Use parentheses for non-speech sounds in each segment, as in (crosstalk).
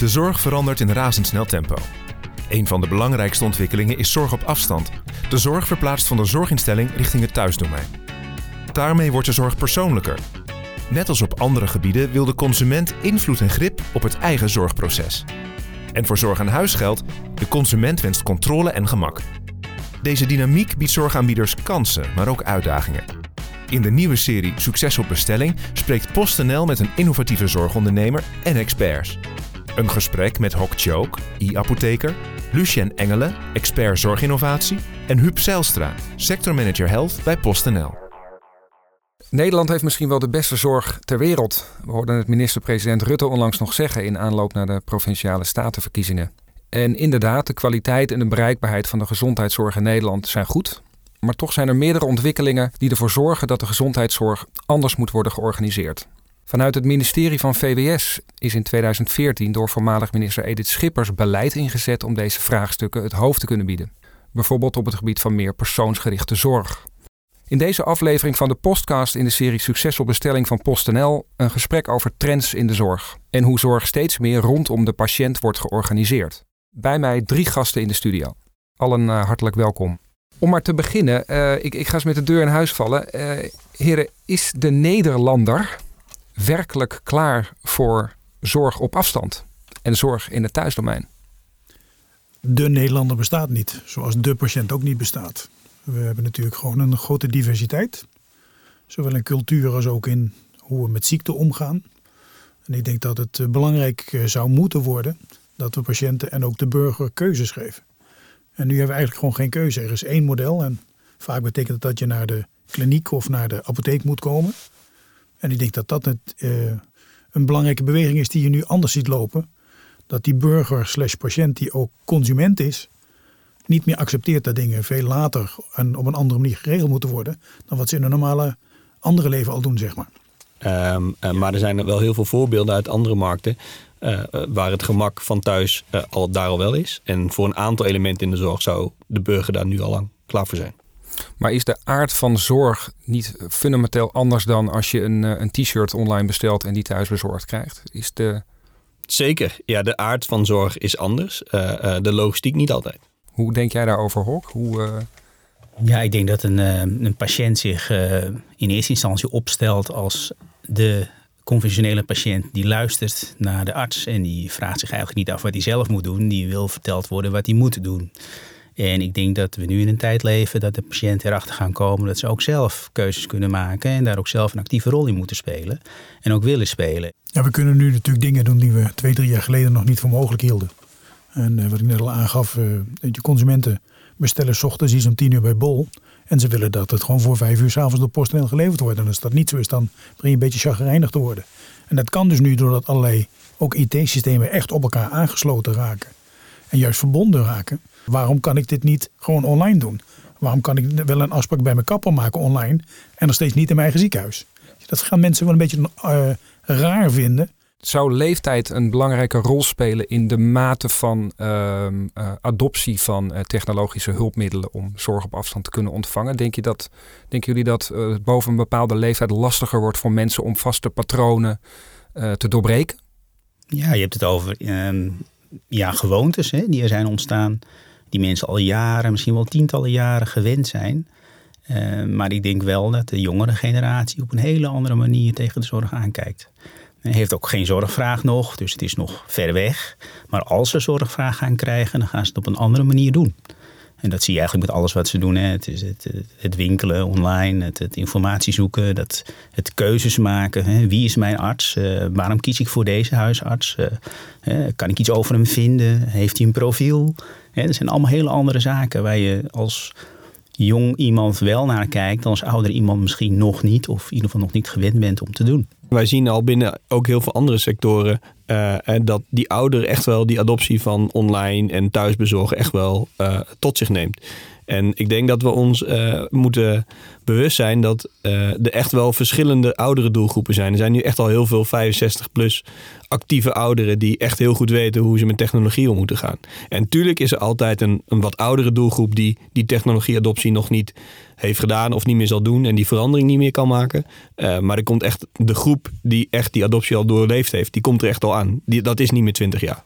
De zorg verandert in razendsnel tempo. Een van de belangrijkste ontwikkelingen is zorg op afstand. De zorg verplaatst van de zorginstelling richting het thuisdomein. Daarmee wordt de zorg persoonlijker. Net als op andere gebieden wil de consument invloed en grip op het eigen zorgproces. En voor zorg aan huis geldt, de consument wenst controle en gemak. Deze dynamiek biedt zorgaanbieders kansen, maar ook uitdagingen. In de nieuwe serie Succes op bestelling spreekt PostNL met een innovatieve zorgondernemer en experts. Een gesprek met Hok Choke, e-apotheker, Lucien Engelen, expert zorginnovatie en Huub Zijlstra, sectormanager health bij PostNL. Nederland heeft misschien wel de beste zorg ter wereld. We hoorden het minister-president Rutte onlangs nog zeggen in aanloop naar de provinciale statenverkiezingen. En inderdaad, de kwaliteit en de bereikbaarheid van de gezondheidszorg in Nederland zijn goed. Maar toch zijn er meerdere ontwikkelingen die ervoor zorgen dat de gezondheidszorg anders moet worden georganiseerd. Vanuit het ministerie van VWS is in 2014 door voormalig minister Edith Schippers beleid ingezet om deze vraagstukken het hoofd te kunnen bieden. Bijvoorbeeld op het gebied van meer persoonsgerichte zorg. In deze aflevering van de podcast in de serie Succes op bestelling van PostNL een gesprek over trends in de zorg en hoe zorg steeds meer rondom de patiënt wordt georganiseerd. Bij mij drie gasten in de studio. Allen uh, hartelijk welkom. Om maar te beginnen, uh, ik, ik, ga eens met de deur in huis vallen. Uh, heren, is de Nederlander werkelijk klaar voor zorg op afstand en zorg in het thuisdomein? De Nederlander bestaat niet, zoals de patiënt ook niet bestaat. We hebben natuurlijk gewoon een grote diversiteit. Zowel in cultuur als ook in hoe we met ziekte omgaan. En ik denk dat het eh, belangrijk eh, zou moeten worden dat we patiënten en ook de burger keuzes geven. En nu hebben we eigenlijk gewoon geen keuze. Er is één model en vaak betekent dat dat je naar de kliniek of naar de apotheek moet komen. En ik denk dat dat uh, een belangrijke beweging is die je nu anders ziet lopen. Dat die burger slash patiënt die ook consument is, niet meer accepteert dat dingen veel later en op een andere manier geregeld moeten worden dan wat ze in een normale andere leven al doen, zeg maar. Um, uh, maar er zijn wel heel veel voorbeelden uit andere markten uh, waar het gemak van thuis al daar al wel is. En voor een aantal elementen in de zorg zou de burger daar nu al lang klaar voor zijn. Maar is de aard van zorg niet fundamenteel anders dan als je een, een t-shirt online bestelt en die thuis bezorgd krijgt? Is de... Zeker, ja, de aard van zorg is anders. de logistiek niet altijd. Hoe denk jij daarover, Hok? Hoe, uh... Ja, ik denk dat een, een patiënt zich uh, in eerste instantie opstelt als de conventionele patiënt die luistert naar de arts en die vraagt zich eigenlijk niet af wat hij zelf moet doen. Die wil verteld worden wat hij moet doen. En ik denk dat we nu in een tijd leven dat de patiënten erachter gaan komen dat ze ook zelf keuzes kunnen maken en daar ook zelf een actieve rol in moeten spelen en ook willen spelen. Ja, we kunnen nu natuurlijk dingen doen die we twee, drie jaar geleden nog niet voor mogelijk hielden. En uh, wat ik net al aangaf, uh, je consumenten bestellen s ochtends iets om tien uur bij Bol. En ze willen dat het gewoon voor vijf uur s'avonds door PostNL geleverd wordt. En als dat niet zo is, dan begin je een beetje chagrijnig te worden. En dat kan dus nu doordat allerlei ook IT-systemen echt op elkaar aangesloten raken. En juist verbonden raken. Waarom kan ik dit niet gewoon online doen? Waarom kan ik wel een afspraak bij mijn kapper maken online en nog steeds niet in mijn eigen ziekenhuis? Dat gaan mensen wel een beetje uh, raar vinden. Zou leeftijd een belangrijke rol spelen in de mate van uh, uh, adoptie van uh, technologische hulpmiddelen om zorg op afstand te kunnen ontvangen? Denk je dat, denken jullie dat het boven een bepaalde leeftijd lastiger wordt voor mensen om vaste patronen te doorbreken? Ja, je hebt het over ehm, ja, gewoontes hè, die er zijn ontstaan, die mensen al jaren, misschien wel tientallen jaren gewend zijn. Ehm, maar ik denk wel dat de jongere generatie op een hele andere manier tegen de zorg aankijkt. Hij heeft ook geen zorgvraag nog, dus het is nog ver weg. Maar als ze zorgvraag gaan krijgen, dan gaan ze het op een andere manier doen. En dat zie je eigenlijk met alles wat ze doen. Hè. Het, is het, het winkelen online, het, het, informatie zoeken, dat, het keuzes maken. Hè. Wie is mijn arts? Uh, waarom kies ik voor deze huisarts? Uh, kan ik iets over hem vinden? Heeft hij een profiel? Hè, dat zijn allemaal hele andere zaken waar je als jong iemand wel naar kijkt, dan als ouder iemand misschien nog niet, of in ieder geval nog niet gewend bent om te doen. Wij zien al binnen ook heel veel andere sectoren uh, dat die ouder echt wel die adoptie van online en thuisbezorgen echt wel uh, tot zich neemt. En ik denk dat we ons moeten bewust zijn dat er echt wel verschillende oudere doelgroepen zijn. Er zijn nu echt al heel veel 65-plus actieve ouderen die echt heel goed weten hoe ze met technologie om moeten gaan. En tuurlijk is er altijd een, een wat oudere doelgroep die die technologieadoptie nog niet heeft gedaan of niet meer zal doen en die verandering niet meer kan maken. Uh, maar er komt echt de groep die echt die adoptie al doorleefd heeft, die komt er echt al aan. Die, dat is niet meer 20 jaar.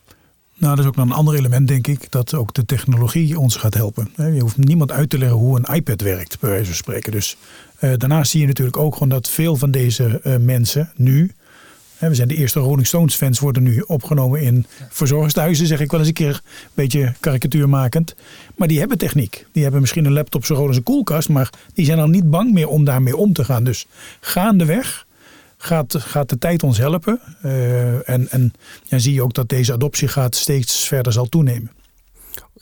Nou, dat is ook nog een ander element, denk ik, dat ook de technologie ons gaat helpen. Je hoeft niemand uit te leggen hoe een iPad werkt, bij wijze van spreken. Dus uh, daarnaast zie je natuurlijk ook gewoon dat veel van deze uh, mensen nu, we zijn de eerste Rolling Stones fans, worden nu opgenomen in verzorgingstehuizen, zeg ik wel eens een keer, een beetje karikatuurmakend. Maar die hebben techniek. Die hebben misschien een laptop zo groot als een koelkast, maar die zijn al niet bang meer om daarmee om te gaan. Dus gaandeweg gaat, gaat de tijd ons helpen. Uh, en en ja, zie je ook dat deze adoptie gaat steeds verder zal toenemen.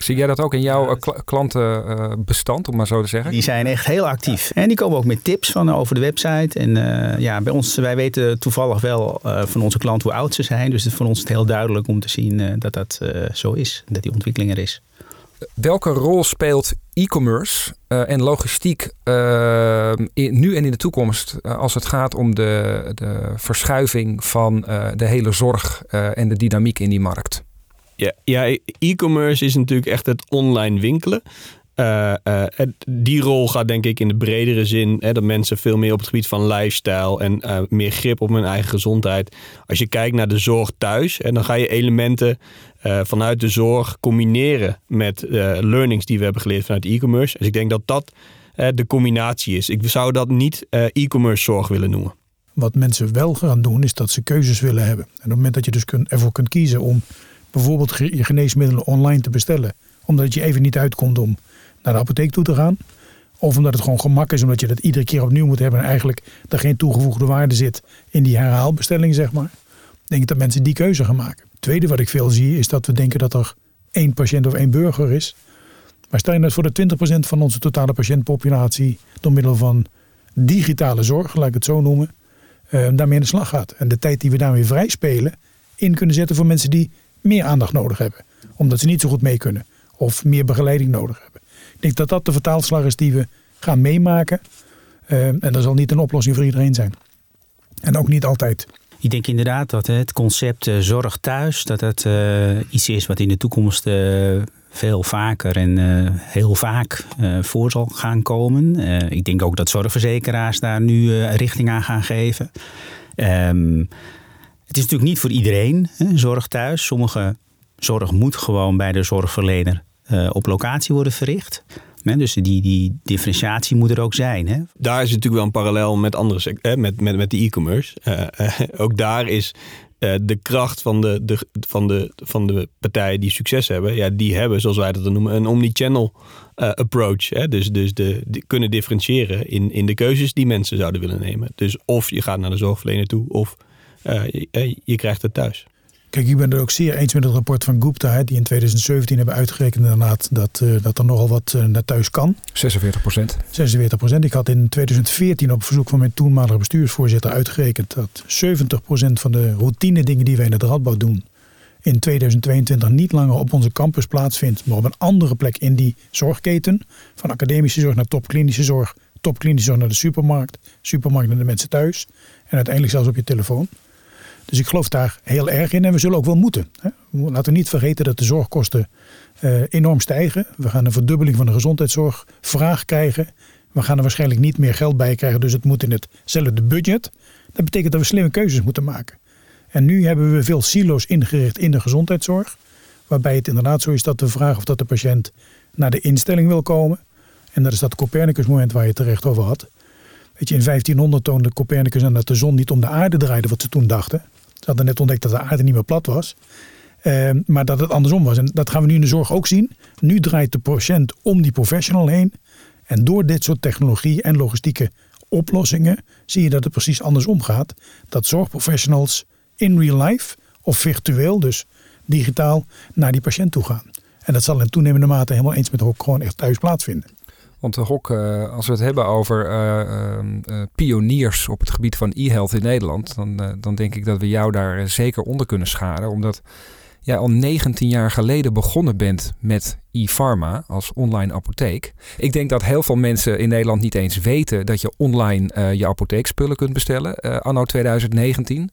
Zie jij dat ook in jouw uh, klantenbestand, om maar zo te zeggen? Die zijn echt heel actief. En die komen ook met tips van eh, over de website. En uh, ja, bij ons, wij weten toevallig wel uh, van onze klanten hoe oud ze zijn. Dus het is voor ons het heel duidelijk om te zien dat dat zo is. Dat die ontwikkeling er is. Welke rol speelt e-commerce en logistiek in, nu en in de toekomst als het gaat om de, de verschuiving van de hele zorg en de dynamiek in die markt? Ja, e-commerce is natuurlijk echt het online winkelen. Uh, uh, die rol gaat denk ik in de bredere zin hè, dat mensen veel meer op het gebied van lifestyle en uh, meer grip op hun eigen gezondheid. Als je kijkt naar de zorg thuis, en dan ga je elementen vanuit de zorg combineren met learnings die we hebben geleerd vanuit e-commerce. Dus ik denk dat dat de combinatie is. Ik zou dat niet e-commerce zorg willen noemen. Wat mensen wel gaan doen, is dat ze keuzes willen hebben. En op het moment dat je dus ervoor kunt kiezen om bijvoorbeeld je geneesmiddelen online te bestellen, omdat je even niet uitkomt om naar de apotheek toe te gaan. Of omdat het gewoon gemak is, omdat je dat iedere keer opnieuw moet hebben en eigenlijk er geen toegevoegde waarde zit in die herhaalbestelling, zeg maar. Denk ik dat mensen die keuze gaan maken. Het tweede wat ik veel zie is dat we denken dat er één patiënt of één burger is. Maar stel je dat voor de 20% van onze totale patiëntpopulatie door middel van digitale zorg, laat ik het zo noemen, uh, daarmee in de slag gaat. En de tijd die we daarmee vrij spelen in kunnen zetten voor mensen die meer aandacht nodig hebben. Omdat ze niet zo goed mee kunnen. Of meer begeleiding nodig hebben. Ik denk dat dat de vertaalslag is die we gaan meemaken. Uh, en dat zal niet een oplossing voor iedereen zijn. En ook niet altijd. Ik denk inderdaad dat het concept uh, zorg thuis, dat het uh, iets is wat in de toekomst veel vaker en heel vaak voor zal gaan komen. ik denk ook dat zorgverzekeraars daar nu richting aan gaan geven. Um, het is natuurlijk niet voor iedereen hè, zorg thuis. Sommige zorg moet gewoon bij de zorgverlener uh, op locatie worden verricht. dus die, die differentiatie moet er ook zijn. Hè? Daar is natuurlijk wel een parallel met andere hè, met, met, met de e-commerce. Uh, uh, ook daar is de kracht van de, de, van, de, van de partijen die succes hebben, ja, die hebben, zoals wij dat noemen, een omni-channel approach. Hè? Dus, dus de, kunnen differentiëren in, in de keuzes die mensen zouden willen nemen. Dus of je gaat naar de zorgverlener toe, of uh, je, je, krijgt het thuis. Kijk, ik ben het ook zeer eens met het rapport van Gupta, die in 2017 hebben uitgerekend inderdaad dat, uh, dat er nogal wat uh, naar thuis kan. 46 procent. 46 procent. Ik had in 2014 op verzoek van mijn toenmalige bestuursvoorzitter uitgerekend dat 70 procent van de routine dingen die wij in het Radboud doen in 2022 niet langer op onze campus plaatsvindt, maar op een andere plek in die zorgketen. Van academische zorg naar topklinische zorg, topklinische zorg naar de supermarkt, supermarkt naar de mensen thuis en uiteindelijk zelfs op je telefoon. Dus ik geloof daar heel erg in en we zullen ook wel moeten. Laten we niet vergeten dat de zorgkosten uh, enorm stijgen. We gaan een verdubbeling van de gezondheidszorgvraag krijgen. We gaan er waarschijnlijk niet meer geld bij krijgen, dus het moet in hetzelfde budget. Dat betekent dat we slimme keuzes moeten maken. En nu hebben we veel silo's ingericht in de gezondheidszorg. Waarbij het inderdaad zo is dat we vragen of dat de patiënt naar de instelling wil komen. En dat is dat Copernicus moment waar je terecht over had. Weet je, in 1500 toonde Copernicus aan dat de zon niet om de aarde draaide, wat ze toen dachten. Ze hadden net ontdekt dat de aarde niet meer plat was. Uh, maar dat het andersom was. En dat gaan we nu in de zorg ook zien. Nu draait de patiënt om die professional heen. En door dit soort technologie en logistieke oplossingen zie je dat het precies andersom gaat. Dat zorgprofessionals in real life of virtueel, dus digitaal, naar die patiënt toe gaan. En dat zal in toenemende mate helemaal eens met Hok gewoon echt thuis plaatsvinden. Want de Hok, uh, als we het hebben over uh, uh, pioniers op het gebied van e-health in Nederland, dan, dan denk ik dat we jou daar zeker onder kunnen scharen. Omdat jij al 19 jaar geleden begonnen bent met e-pharma als online apotheek. Ik denk dat heel veel mensen in Nederland niet eens weten dat je online je apotheekspullen kunt bestellen, anno 2019.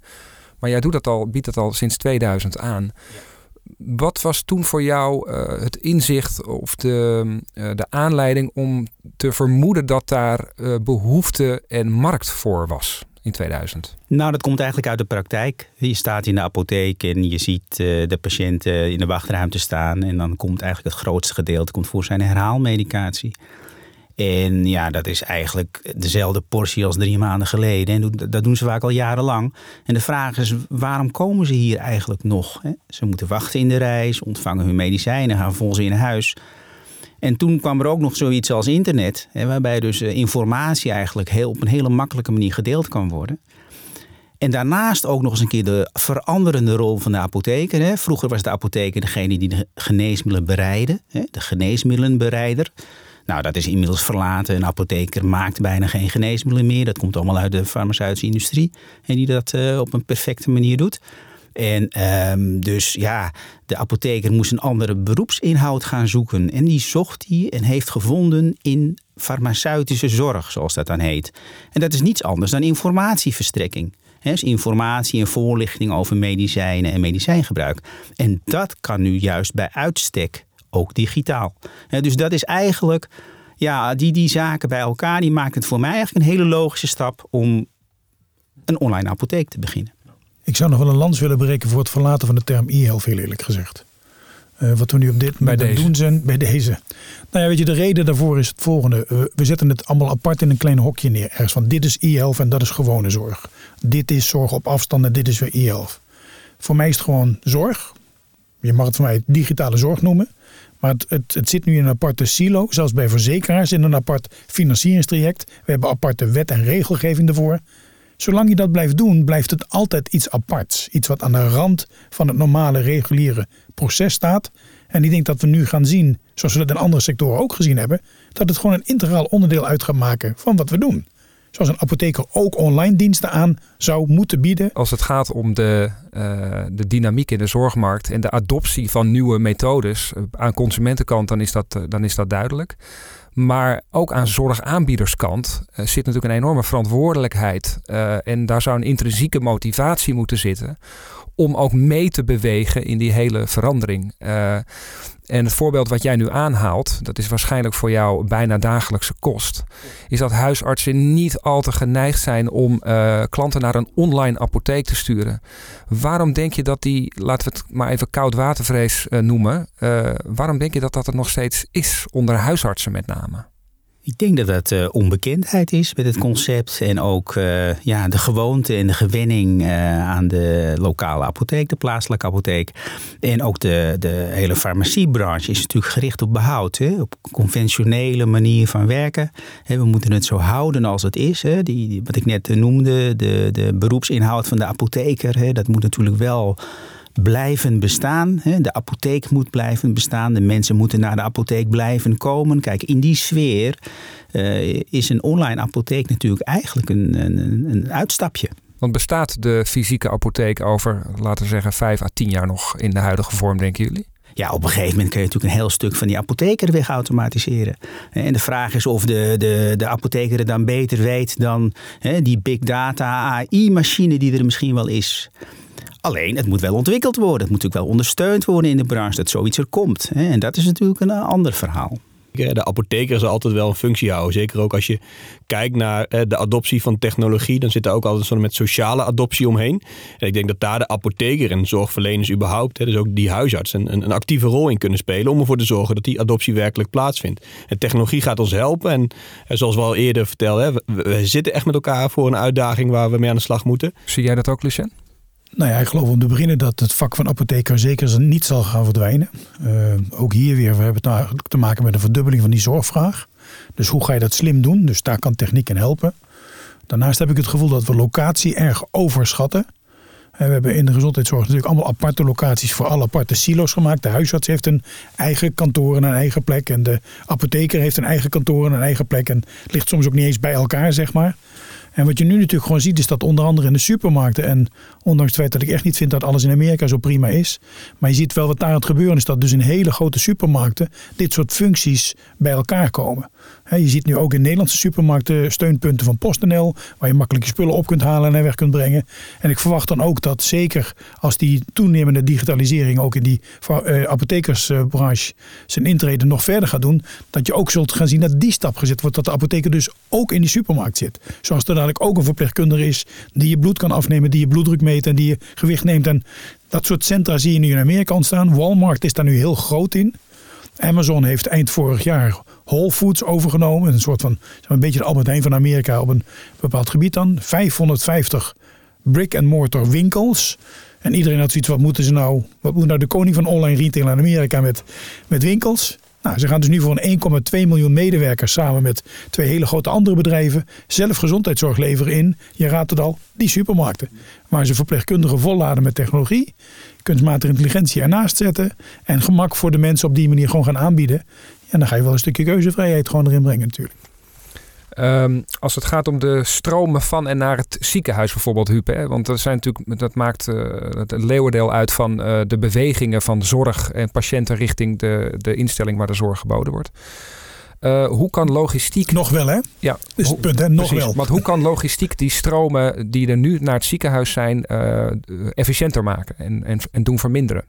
Maar jij doet dat al, biedt dat al sinds 2000 aan. Wat was toen voor jou uh, het inzicht of de, uh, de aanleiding om te vermoeden dat daar uh, behoefte en markt voor was in 2000? Nou, dat komt eigenlijk uit de praktijk. Je staat in de apotheek en je ziet de patiënten in de wachtruimte staan. En dan komt eigenlijk het grootste gedeelte komt voor zijn herhaalmedicatie. En ja, dat is eigenlijk dezelfde portie als drie maanden geleden. En dat doen ze vaak al jarenlang. En de vraag is, waarom komen ze hier eigenlijk nog? Ze moeten wachten in de reis, ontvangen hun medicijnen, gaan volgens in huis. En toen kwam er ook nog zoiets als internet, waarbij dus eh, informatie eigenlijk heel, op een hele makkelijke manier gedeeld kan worden. En daarnaast ook nog eens een keer de veranderende rol van de apotheker. Vroeger was de apotheker degene die de geneesmiddelen bereidde, de geneesmiddelenbereider. Nou, dat is inmiddels verlaten. Een apotheker maakt bijna geen geneesmiddelen meer. Dat komt allemaal uit de farmaceutische industrie. En die dat uh, op een perfecte manier doet. En um, dus ja, de apotheker moest een andere beroepsinhoud gaan zoeken. En die zocht hij en heeft gevonden in farmaceutische zorg, zoals dat dan heet. En dat is niets anders dan informatieverstrekking. Dus informatie en voorlichting over medicijnen en medicijngebruik. En dat kan nu juist bij uitstek ook digitaal. dus dat is eigenlijk, ja, die, die zaken bij elkaar, die maken het voor mij eigenlijk een hele logische stap om een online apotheek te beginnen. Ik zou nog wel een lans willen breken voor het verlaten van de term e-health, heel eerlijk gezegd. Uh, wat we nu op dit moment doen zijn bij deze. Nou ja, weet je, de reden daarvoor is het volgende. Uh, we zetten het allemaal apart in een klein hokje neer. Ergens van dit is e-health en dat is gewone zorg. Dit is zorg op afstand en dit is weer e-health. Voor mij is het gewoon zorg. Je mag het voor mij digitale zorg noemen. Maar het, zit nu in een aparte silo, zelfs bij verzekeraars in een apart financieringstraject. We hebben aparte wet en regelgeving ervoor. Zolang je dat blijft doen, blijft het altijd iets aparts. Iets wat aan de rand van het normale reguliere proces staat. En ik denk dat we nu gaan zien, zoals we dat in andere sectoren ook gezien hebben, dat het gewoon een integraal onderdeel uit gaat maken van wat we doen zoals een apotheker ook online diensten aan zou moeten bieden. Als het gaat om de, uh, de dynamiek in de zorgmarkt en de adoptie van nieuwe methodes uh, aan consumentenkant, dan is dat, uh, dan is dat duidelijk. Maar ook aan zorgaanbiederskant zit natuurlijk een enorme verantwoordelijkheid. en daar zou een intrinsieke motivatie moeten zitten om ook mee te bewegen in die hele verandering. Uh, en het voorbeeld wat jij nu aanhaalt, dat is waarschijnlijk voor jou bijna dagelijkse kost, is dat huisartsen niet al te geneigd zijn om uh, klanten naar een online apotheek te sturen. Waarom denk je dat die, laten we het maar even koudwatervrees uh, noemen, waarom denk je dat dat er nog steeds is onder huisartsen met name? Ik denk dat dat uh, onbekendheid is met het concept. En ook uh, ja, de gewoonte en de gewenning uh, aan de lokale apotheek, de plaatselijke apotheek. En ook de, de hele farmaciebranche is natuurlijk gericht op behoud. Hè? Op conventionele manier van werken. Hè, we moeten het zo houden als het is. Hè? Die, die, wat ik net noemde, de, de beroepsinhoud van de apotheker. Hè? Dat moet natuurlijk wel blijven bestaan. De apotheek moet blijven bestaan. De mensen moeten naar de apotheek blijven komen. Kijk, in die sfeer uh, is een online apotheek natuurlijk eigenlijk een, een, een uitstapje. Want bestaat de fysieke apotheek over, laten we zeggen, vijf à tien jaar nog in de huidige vorm, denken jullie? Ja, op een gegeven moment kun je natuurlijk een heel stuk van die apotheker wegautomatiseren. En de vraag is of de, de, de apotheker het dan beter weet dan hè, die big data AI-machine die er misschien wel is. Alleen, het moet wel ontwikkeld worden. Het moet natuurlijk wel ondersteund worden in de branche dat zoiets er komt. En dat is natuurlijk een ander verhaal. De apotheker zal altijd wel een functie houden. Zeker ook als je kijkt naar de adoptie van technologie. Dan zit er ook altijd zo met sociale adoptie omheen. En ik denk dat daar de apotheker en zorgverleners überhaupt, dus ook die huisarts, een, een actieve rol in kunnen spelen. Om ervoor te zorgen dat die adoptie werkelijk plaatsvindt. En technologie gaat ons helpen. En zoals we al eerder vertelden, we, zitten echt met elkaar voor een uitdaging waar we mee aan de slag moeten. Zie jij dat ook, Lucien? Nou ja, ik geloof om te beginnen dat het vak van apotheker zeker niet zal gaan verdwijnen. Uh, ook hier weer, we hebben het te maken met een verdubbeling van die zorgvraag. Dus hoe ga je dat slim doen? Dus daar kan techniek in helpen. Daarnaast heb ik het gevoel dat we locatie erg overschatten. We hebben in de gezondheidszorg natuurlijk allemaal aparte locaties voor alle aparte silo's gemaakt. De huisarts heeft een eigen kantoor en een eigen plek. En de apotheker heeft een eigen kantoor en een eigen plek. En ligt soms ook niet eens bij elkaar, zeg maar. En wat je nu natuurlijk gewoon ziet, is dat onder andere in de supermarkten. En ondanks het feit dat ik echt niet vind dat alles in Amerika zo prima is. Maar je ziet wel wat daar aan het gebeuren is. Dat dus in hele grote supermarkten dit soort functies bij elkaar komen. Je ziet nu ook in Nederlandse supermarkten steunpunten van PostNL. Waar je makkelijk je spullen op kunt halen en weg kunt brengen. En ik verwacht dan ook dat zeker als die toenemende digitalisering ook in die uh, apothekersbranche zijn intrede nog verder gaat doen. Dat je ook zult gaan zien dat die stap gezet wordt. Dat de apotheker dus ook in die supermarkt zit. Zoals er dadelijk ook een verpleegkundige is die je bloed kan afnemen, die je bloeddruk meet en die je gewicht neemt. En dat soort centra zie je nu in Amerika ontstaan. Walmart is daar nu heel groot in. Amazon heeft eind vorig jaar Whole Foods overgenomen. Een soort van, een beetje de Albert Heijn van Amerika op een bepaald gebied dan. 550 brick-and-mortar winkels. En iedereen had zoiets, wat moeten ze nou, wat moet nou de koning van online retail in Amerika met, met winkels? Nou, ze gaan dus nu voor een 1,2 miljoen medewerkers samen met twee hele grote andere bedrijven zelf gezondheidszorg leveren in, je raadt het al, die supermarkten. Waar ze verpleegkundigen volladen met technologie, kunstmatige intelligentie ernaast zetten en gemak voor de mensen op die manier gewoon gaan aanbieden. En dan ga je wel een stukje keuzevrijheid gewoon erin brengen natuurlijk. Um, als het gaat om de stromen van en naar het ziekenhuis bijvoorbeeld, Huub. Hè? Want dat, zijn natuurlijk, dat maakt uh, het leeuwendeel uit van uh, de bewegingen van zorg en patiënten richting de, de instelling waar de zorg geboden wordt. Uh, hoe kan logistiek. Nog wel, hè? Ja. Dat is het punt, hè? Nog precies, wel. Want hoe kan logistiek die stromen die er nu naar het ziekenhuis zijn, efficiënter maken en, en, en doen verminderen?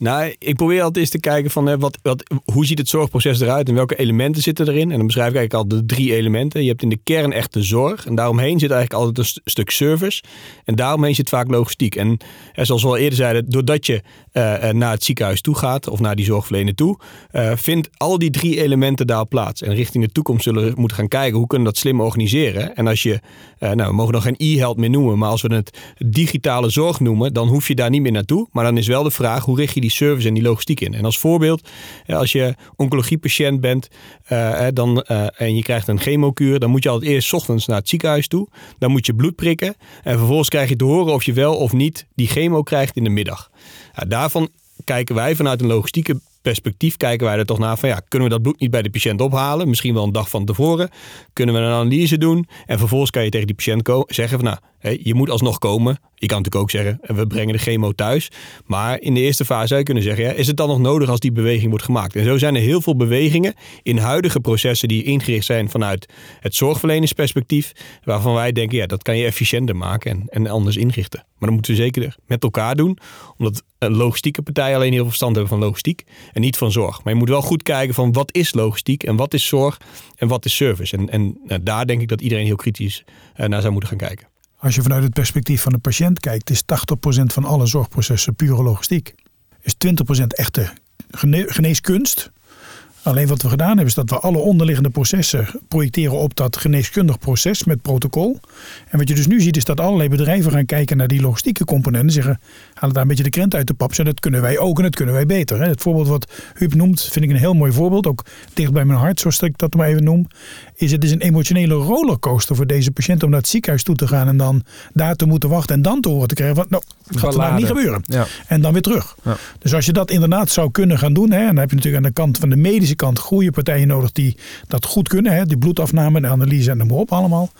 Nou, ik probeer altijd eens te kijken van hè, wat, wat, hoe ziet het zorgproces eruit en welke elementen zitten erin. En dan beschrijf ik eigenlijk al de drie elementen. Je hebt in de kern echt de zorg en daaromheen zit eigenlijk altijd een stuk service. En daaromheen zit vaak logistiek. En, en zoals we al eerder zeiden, doordat je uh, naar het ziekenhuis toe gaat of naar die zorgverlener toe, uh, vindt al die drie elementen daar plaats. En richting de toekomst zullen we moeten gaan kijken hoe kunnen we dat slim organiseren. En als je, nou we mogen nog geen e-health meer noemen, maar als we het digitale zorg noemen, dan hoef je daar niet meer naartoe. Maar dan is wel de vraag, hoe richt je die service en die logistiek in. En als voorbeeld, als je oncologiepatiënt bent uh, dan, uh, en je krijgt een chemokuur, dan moet je altijd eerst ochtends naar het ziekenhuis toe. Dan moet je bloed prikken en vervolgens krijg je te horen of je wel of niet die chemo krijgt in de middag. Daarvan kijken wij vanuit een logistieke perspectief kijken wij er toch naar van ja, kunnen we dat bloed niet bij de patiënt ophalen? Misschien wel een dag van tevoren. Kunnen we een analyse doen? En vervolgens kan je tegen die patiënt zeggen van nou, je moet alsnog komen. Je kan natuurlijk ook zeggen, we brengen de chemo thuis. Maar in de eerste fase zou je kunnen zeggen, ja, is het dan nog nodig als die beweging wordt gemaakt? En zo zijn er heel veel bewegingen in huidige processen die ingericht zijn vanuit het zorgverlenersperspectief. Waarvan wij denken, ja, dat kan je efficiënter maken en, en anders inrichten. Maar dan moeten we zeker met elkaar doen. Omdat een logistieke partij alleen heel veel verstand hebben van logistiek en niet van zorg. Maar je moet wel goed kijken van wat is logistiek en wat is zorg en wat is service. En, en nou, daar denk ik dat iedereen heel kritisch uh, naar zou moeten gaan kijken. Als je vanuit het perspectief van de patiënt kijkt, is 80% van alle zorgprocessen pure logistiek. Is 20% echte geneeskunst. Alleen wat we gedaan hebben is dat we alle onderliggende processen projecteren op dat geneeskundig proces met protocol. En wat je dus nu ziet is dat allerlei bedrijven gaan kijken naar die logistieke componenten. Zeggen, halen daar een beetje de krent uit de pap. En dat kunnen wij ook en dat kunnen wij beter. Het voorbeeld wat Huub noemt vind ik een heel mooi voorbeeld. Ook dicht bij mijn hart, zoals ik dat maar even noem. Is het is een emotionele rollercoaster voor deze patiënt om naar het ziekenhuis toe te gaan. En dan daar te moeten wachten en dan te horen te krijgen. Van, nou, gaat vandaag niet gebeuren. Ja. En dan weer terug. Ja. Dus als je dat inderdaad zou kunnen gaan doen. Hè, en dan heb je natuurlijk aan de kant van de medische kant goede partijen nodig die dat goed kunnen. Hè? Die bloedafname, de analyse en maar op allemaal.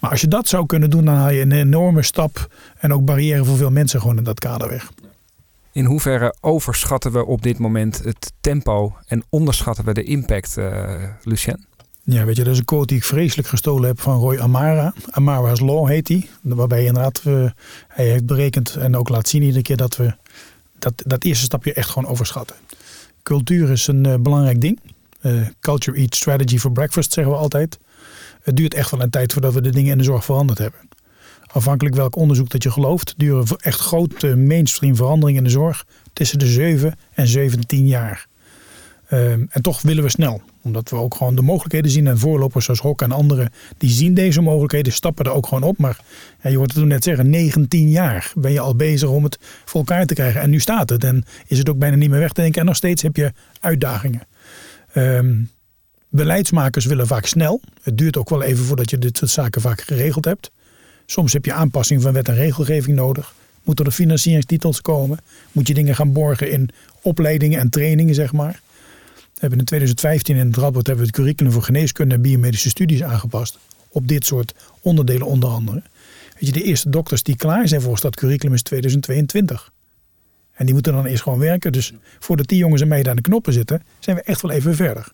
Maar als je dat zou kunnen doen, dan haal je een enorme stap en ook barrière voor veel mensen gewoon in dat kader weg. In hoeverre overschatten we op dit moment het tempo en onderschatten we de impact, uh, Lucien? Ja, weet je, dat is een quote die ik vreselijk gestolen heb van Roy Amara. Amara's Law heet hij. Waarbij inderdaad, we, hij heeft berekend en ook laat zien iedere keer dat we dat, dat eerste stapje echt gewoon overschatten. Cultuur is een uh, belangrijk ding. Uh, culture eat strategy for breakfast zeggen we altijd. Het duurt echt wel een tijd voordat we de dingen in de zorg veranderd hebben. Afhankelijk welk onderzoek dat je gelooft, duren echt grote mainstream veranderingen in de zorg tussen de 7 en 17 jaar. Uh, en toch willen we snel, omdat we ook gewoon de mogelijkheden zien. En voorlopers zoals Hok en anderen, die zien deze mogelijkheden, stappen er ook gewoon op. Maar je hoort het toen net zeggen, 19 jaar ben je al bezig om het voor elkaar te krijgen. En nu staat het en is het ook bijna niet meer weg te denken. En nog steeds heb je uitdagingen. Um, beleidsmakers willen vaak snel. Het duurt ook wel even voordat je dit soort zaken vaak geregeld hebt. Soms heb je aanpassing van wet en regelgeving nodig. Moeten er financieringstitels komen? Moet je dingen gaan borgen in opleidingen en trainingen, zeg maar. We hebben in 2015 in het rapport hebben we het curriculum voor geneeskunde en biomedische studies aangepast. op dit soort onderdelen onder andere. Weet je, de eerste dokters die klaar zijn voor dat curriculum is 2022. En die moeten dan eerst gewoon werken. Dus voordat die jongens en meiden aan de knoppen zitten, zijn we echt wel even verder.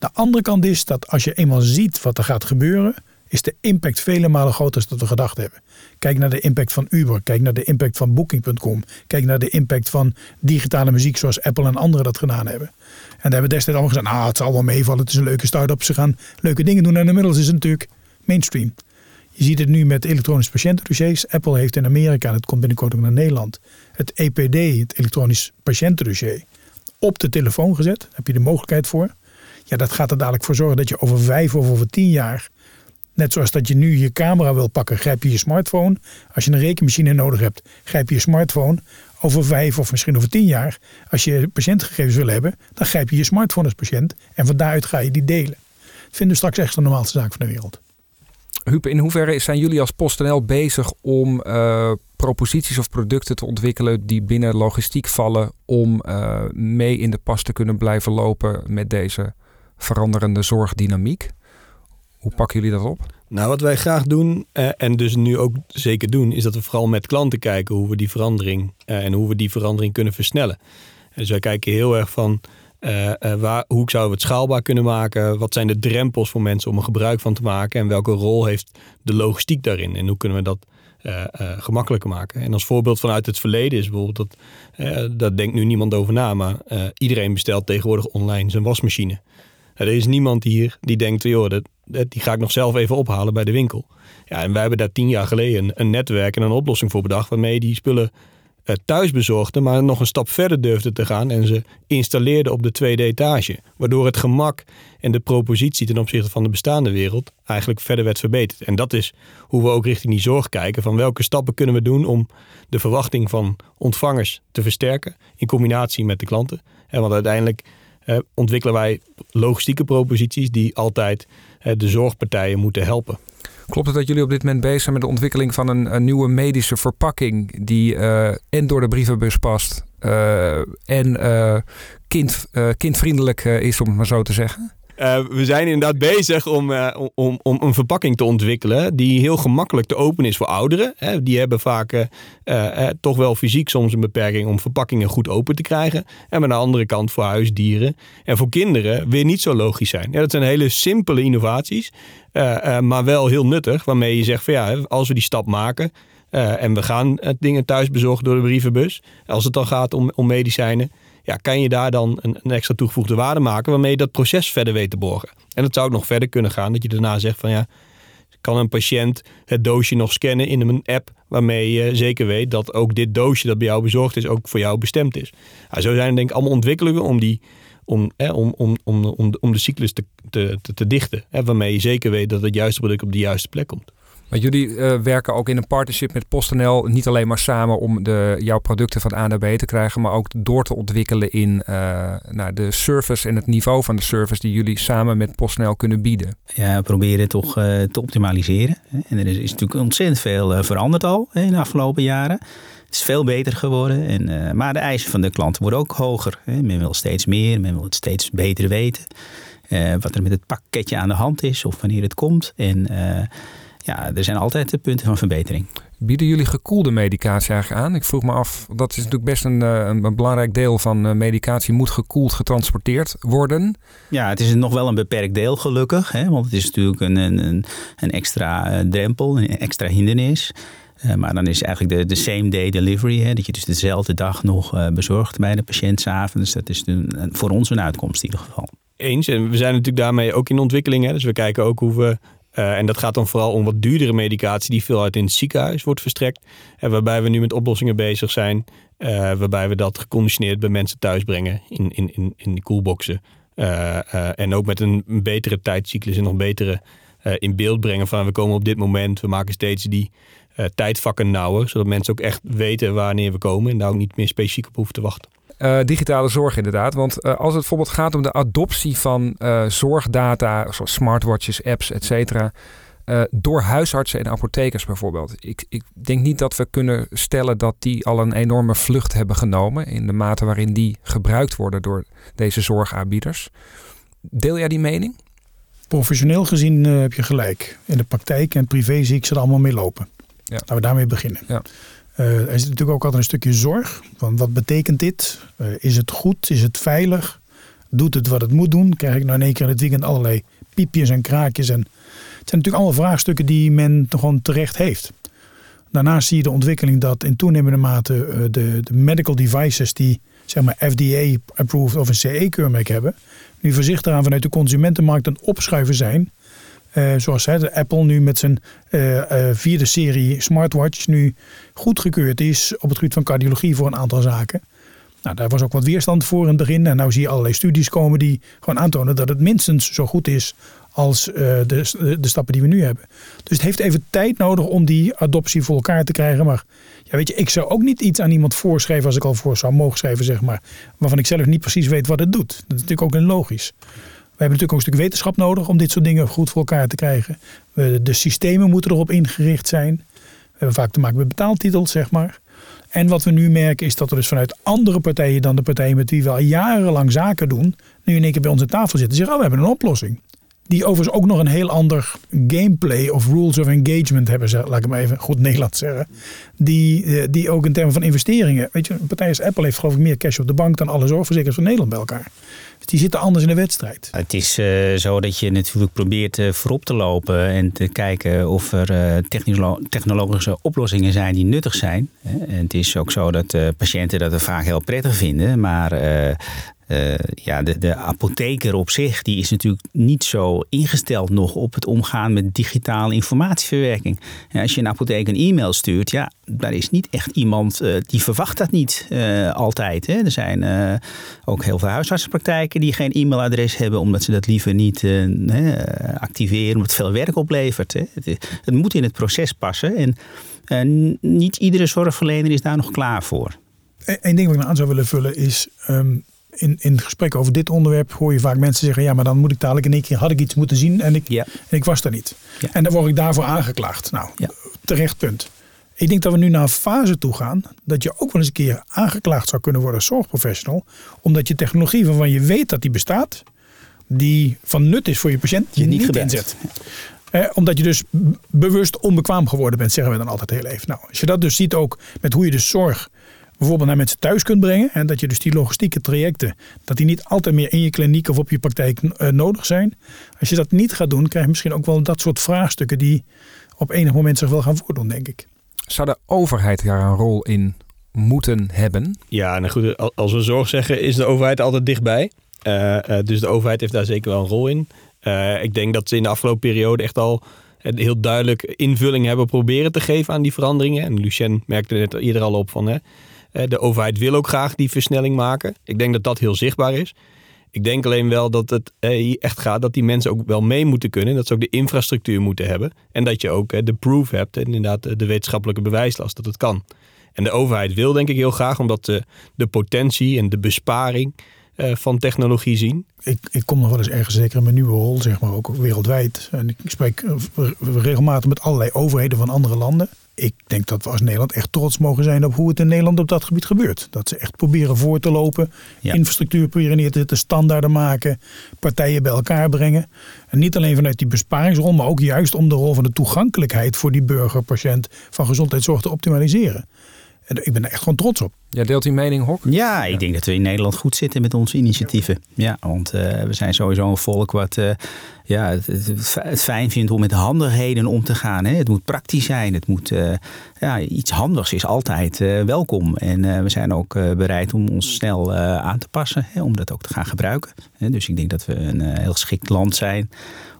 De andere kant is dat als je eenmaal ziet wat er gaat gebeuren, is de impact vele malen groter dan we gedacht hebben. Kijk naar de impact van Uber, kijk naar de impact van Booking.com, kijk naar de impact van digitale muziek zoals Apple en anderen dat gedaan hebben. En daar hebben destijds allemaal gezegd, nou het zal wel meevallen, het is een leuke start-up, ze gaan leuke dingen doen en inmiddels is het natuurlijk mainstream. Je ziet het nu met elektronische patiëntendossiers. Apple heeft in Amerika, en het komt binnenkort ook naar Nederland, het EPD, het elektronisch patiëntendossier, op de telefoon gezet. Daar heb je de mogelijkheid voor. Ja, dat gaat er dadelijk voor zorgen dat je over vijf of over tien jaar Net zoals dat je nu je camera wil pakken, grijp je je smartphone. Als je een rekenmachine nodig hebt, grijp je je smartphone. Over vijf of misschien over tien jaar, als je patiëntgegevens wil hebben, dan grijp je je smartphone als patiënt. En van daaruit ga je die delen. Dat vinden we straks echt de normaalste zaak van de wereld. Huub, in hoeverre zijn jullie als PostNL bezig om uh, proposities of producten te ontwikkelen die binnen logistiek vallen om uh, mee in de pas te kunnen blijven lopen met deze veranderende zorgdynamiek? Hoe pakken jullie dat op? Nou, wat wij graag doen, eh, en dus nu ook zeker doen, is dat we vooral met klanten kijken hoe we die verandering eh, en hoe we die verandering kunnen versnellen. Dus wij kijken heel erg van uh, waar, hoe zouden we het schaalbaar kunnen maken? Wat zijn de drempels voor mensen om er gebruik van te maken? En welke rol heeft de logistiek daarin? En hoe kunnen we dat gemakkelijker maken? En als voorbeeld vanuit het verleden is bijvoorbeeld, dat, daar denkt nu niemand over na, maar iedereen bestelt tegenwoordig online zijn wasmachine. Er is niemand hier die denkt, joh, dat, die ga ik nog zelf even ophalen bij de winkel. Ja, en wij hebben daar tien jaar geleden een, netwerk en een oplossing voor bedacht waarmee die spullen uh, thuis bezorgden, maar nog een stap verder durfden te gaan en ze installeerden op de tweede etage. Waardoor het gemak en de propositie ten opzichte van de bestaande wereld eigenlijk verder werd verbeterd. En dat is hoe we ook richting die zorg kijken van welke stappen kunnen we doen om de verwachting van ontvangers te versterken in combinatie met de klanten. En want uiteindelijk ontwikkelen wij logistieke proposities die altijd uh, de zorgpartijen moeten helpen. Klopt het dat jullie op dit moment bezig zijn met de ontwikkeling van een, een nieuwe medische verpakking die uh, en door de brievenbus past en kind, kindvriendelijk is, om het maar zo te zeggen? Uh, we zijn inderdaad bezig om, uh, om, om een verpakking te ontwikkelen die heel gemakkelijk te openen is voor ouderen. Die hebben vaak uh, toch wel fysiek soms een beperking om verpakkingen goed open te krijgen. En aan de andere kant voor huisdieren en voor kinderen weer niet zo logisch zijn. Ja, dat zijn hele simpele innovaties, maar wel heel nuttig. Waarmee je zegt van ja, als we die stap maken en we gaan dingen thuis bezorgen door de brievenbus. Als het dan gaat om, om medicijnen ja, kan je daar dan een, een, extra toegevoegde waarde maken waarmee je dat proces verder weet te borgen. En het zou ook nog verder kunnen gaan dat je daarna zegt van ja, kan een patiënt het doosje nog scannen in een app waarmee je zeker weet dat ook dit doosje dat bij jou bezorgd is ook voor jou bestemd is. Nou, zo zijn er denk ik allemaal ontwikkelingen om die om, om, om, om, om, om de cyclus te, te, te, dichten. Hè, waarmee je zeker weet dat het juiste product op de juiste plek komt. Maar jullie uh, werken ook in een partnership met PostNL. Niet alleen maar samen om de, jouw producten van A naar B te krijgen. Maar ook door te ontwikkelen in uh, de service en het niveau van de service die jullie samen met PostNL kunnen bieden. Ja, we proberen toch uh, te optimaliseren. En er is, is natuurlijk ontzettend veel veranderd al in de afgelopen jaren. Het is veel beter geworden. En, maar de eisen van de klanten worden ook hoger. Hè. Men wil steeds meer, men wil het steeds beter weten. wat er met het pakketje aan de hand is of wanneer het komt. En ja, er zijn altijd de punten van verbetering. Bieden jullie gekoelde medicatie eigenlijk aan? Ik vroeg me af, dat is natuurlijk best een, eh, een, belangrijk deel van eh, medicatie, moet gekoeld getransporteerd worden. Ja, het is nog wel een beperkt deel gelukkig, hè, want het is natuurlijk een, een, een extra eh, drempel, een extra hindernis. maar dan is eigenlijk de, de same day delivery, hè, dat je dus dezelfde dag nog bezorgt bij de patiënt s'avonds. Dat is voor ons een uitkomst in ieder geval. Eens, en we zijn natuurlijk daarmee ook in ontwikkeling. Hè, dus we kijken ook hoe we uh, en dat gaat dan vooral om wat duurdere medicatie die veel uit in het ziekenhuis wordt verstrekt. En waarbij we nu met oplossingen bezig zijn. Uh, waarbij we dat geconditioneerd bij mensen thuis brengen in, in, in, in die koelboxen. En ook met een, een, betere tijdcyclus en nog betere in beeld brengen van we komen op dit moment. We maken steeds die tijdvakken nauwer. Zodat mensen ook echt weten wanneer we komen. En daar ook niet meer specifiek op hoeven te wachten. Uh, digitale zorg inderdaad. Want uh, als het bijvoorbeeld gaat om de adoptie van uh, zorgdata, zoals smartwatches, apps, et cetera, door huisartsen en apothekers bijvoorbeeld. Ik, ik, denk niet dat we kunnen stellen dat die al een enorme vlucht hebben genomen in de mate waarin die gebruikt worden door deze zorgaanbieders. Deel jij die mening? Professioneel gezien heb je gelijk. In de praktijk en privé zie ik ze er allemaal mee lopen. Ja. Laten we daarmee beginnen. Ja. Uh, er zit natuurlijk ook altijd een stukje zorg. Van wat betekent dit? Uh, is het goed? Is het veilig? Doet het wat het moet doen? Krijg ik nou in één keer in het weekend allerlei piepjes en kraakjes? En het zijn natuurlijk allemaal vraagstukken die men gewoon terecht heeft. Daarnaast zie je de ontwikkeling dat in toenemende mate uh, de, de, medical devices die zeg maar FDA-approved of een CE-keurmerk hebben, nu voorzichtig aan vanuit de consumentenmarkt het opschuiven zijn. Uh, zoals Apple nu met zijn uh, uh, vierde serie smartwatch nu goedgekeurd is op het gebied van cardiologie voor een aantal zaken. Nou, daar was ook wat weerstand voor in het begin. En nu zie je allerlei studies komen die gewoon aantonen dat het minstens zo goed is als de, de stappen die we nu hebben. Dus het heeft even tijd nodig om die adoptie voor elkaar te krijgen. Maar ja, weet je, ik zou ook niet iets aan iemand voorschrijven als ik al voor zou mogen schrijven, zeg maar. Waarvan ik zelf niet precies weet wat het doet. Dat is natuurlijk ook logisch. We hebben natuurlijk ook een stuk wetenschap nodig om dit soort dingen goed voor elkaar te krijgen. De systemen moeten erop ingericht zijn. We hebben vaak te maken met betaaltitels, zeg maar. En wat we nu merken is dat er dus vanuit andere partijen dan de partijen met wie we al jarenlang zaken doen, nu in één keer bij aan tafel zitten en zeggen, oh, we hebben een oplossing. Die overigens ook nog een heel ander gameplay of rules of engagement hebben, laat ik maar even goed Nederlands zeggen. Die, eh, die ook in termen van investeringen. Weet je, een partij als Apple heeft geloof ik meer cash op de bank dan alle zorgverzekeraars van Nederland bij elkaar. Die zitten anders in de wedstrijd. Het is uh, zo dat je natuurlijk probeert uh, voorop te lopen en te kijken of er uh, technologische oplossingen zijn die nuttig zijn. En het is ook zo dat patiënten dat vaak heel prettig vinden, maar uh, ja, de, de apotheker op zich die is natuurlijk niet zo ingesteld nog op het omgaan met digitale informatieverwerking. Als je een apotheek een e-mail stuurt, ja, daar is niet echt iemand uh, die verwacht dat niet uh, altijd. Hè. Er zijn ook heel veel huisartsenpraktijken die geen e-mailadres hebben, omdat ze dat liever niet activeren, omdat het veel werk oplevert. Hè. Het, moet in het proces passen en niet iedere zorgverlener is daar nog klaar voor. Eén ding wat ik aan zou willen vullen is. Um in, in gesprek over dit onderwerp hoor je vaak mensen zeggen: ja, maar dan moet ik dadelijk in één keer had ik iets moeten zien en ik, en ik was er niet. En dan word ik daarvoor aangeklaagd. Nou, terecht punt. Ik denk dat we nu naar een fase toe gaan dat je ook wel eens een keer aangeklaagd zou kunnen worden als zorgprofessional, omdat je technologie waarvan je weet dat die bestaat, die van nut is voor je patiënt, je, niet, niet inzet. Eh, omdat je dus bewust onbekwaam geworden bent, zeggen we dan altijd heel even. Nou, als je dat dus ziet ook met hoe je de zorg bijvoorbeeld naar mensen thuis kunt brengen. En dat je dus die logistieke trajecten, dat die niet altijd meer in je kliniek of op je praktijk uh, nodig zijn. Als je dat niet gaat doen, krijg je misschien ook wel dat soort vraagstukken die op enig moment zich wel gaan voordoen, denk ik. Zou de overheid daar een rol in moeten hebben? Ja, nou goed, als we zorg zeggen, is de overheid altijd dichtbij. Uh, uh, dus de overheid heeft daar zeker wel een rol in. ik denk dat ze in de afgelopen periode echt al heel duidelijk invulling hebben proberen te geven aan die veranderingen. En Lucien merkte net eerder al op van hè, eh, de overheid wil ook graag die versnelling maken. Ik denk dat dat heel zichtbaar is. Ik denk alleen wel dat het eh, echt gaat dat die mensen ook wel mee moeten kunnen. Dat ze ook de infrastructuur moeten hebben. En dat je ook de proof hebt, en inderdaad de wetenschappelijke bewijslast, dat het kan. En de overheid wil denk ik heel graag, omdat de, de potentie en de besparing eh, van technologie zien. Ik, ik kom nog wel eens ergens, zeker in mijn nieuwe rol, zeg maar ook wereldwijd. En ik spreek regelmatig met allerlei overheden van andere landen ik denk dat we als Nederland echt trots mogen zijn op hoe het in Nederland op dat gebied gebeurt. Dat ze echt proberen voor te lopen, infrastructuur proberen neer te zetten, standaarden maken, partijen bij elkaar brengen. En niet alleen vanuit die besparingsrol, maar ook juist om de rol van de toegankelijkheid voor die burger, patiënt van gezondheidszorg te optimaliseren. En ik ben er echt gewoon trots op. Jij deelt die mening, Hok? Ja, ik denk dat we in Nederland goed zitten met onze initiatieven. Ja, want uh, we zijn sowieso een volk wat uh, ja, het, het, fijn vindt om met handigheden om te gaan. Hè. Het moet praktisch zijn. Het moet, uh, ja, iets handigs is altijd welkom. En we zijn ook bereid om ons snel aan te passen. Hè, om dat ook te gaan gebruiken. Hè. Dus ik denk dat we een heel geschikt land zijn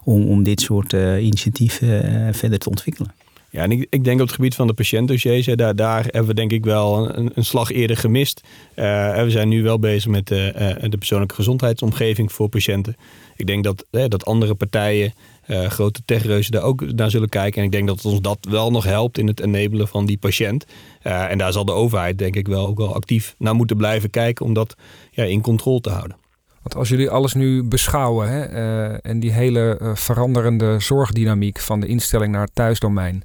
om, om dit soort initiatieven verder te ontwikkelen. Ja, en ik, ik denk op het gebied van de patiëntdossiers, hè, daar, daar hebben we denk ik wel een, een slag eerder gemist. Uh, we zijn nu wel bezig met de, uh, de persoonlijke gezondheidsomgeving voor patiënten. Ik denk dat, dat andere partijen, grote techreuzen, daar ook naar zullen kijken. En ik denk dat ons dat wel nog helpt in het enabelen van die patiënt. en daar zal de overheid denk ik wel ook wel actief naar moeten blijven kijken om dat ja, in controle te houden. Want als jullie alles nu beschouwen hè, uh, en die hele uh, veranderende zorgdynamiek van de instelling naar het thuisdomein,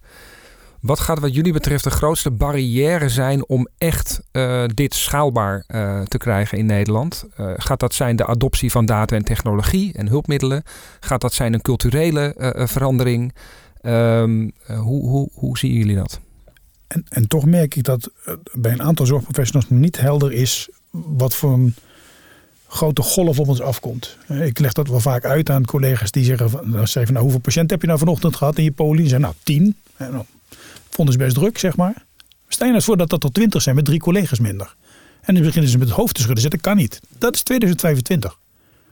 Wat gaat wat jullie betreft de grootste barrière zijn om echt uh, dit schaalbaar te krijgen in Nederland? Gaat dat zijn de adoptie van data en technologie en hulpmiddelen? Gaat dat zijn een culturele verandering? Um, hoe, hoe, hoe zien jullie dat? En, en toch merk ik dat bij een aantal zorgprofessionals niet helder is wat voor een grote golf op ons afkomt. Ik leg dat wel vaak uit aan collega's die zeggen: van, dan zeggen van, nou, hoeveel patiënten heb je nou vanochtend gehad in je poli? Zeggen nou tien. En dan vonden ze best druk, zeg maar. Stel je nou voor dat dat tot twintig zijn met drie collega's minder. En dan beginnen ze met het hoofd te schudden. Dat kan niet. Dat is 2025.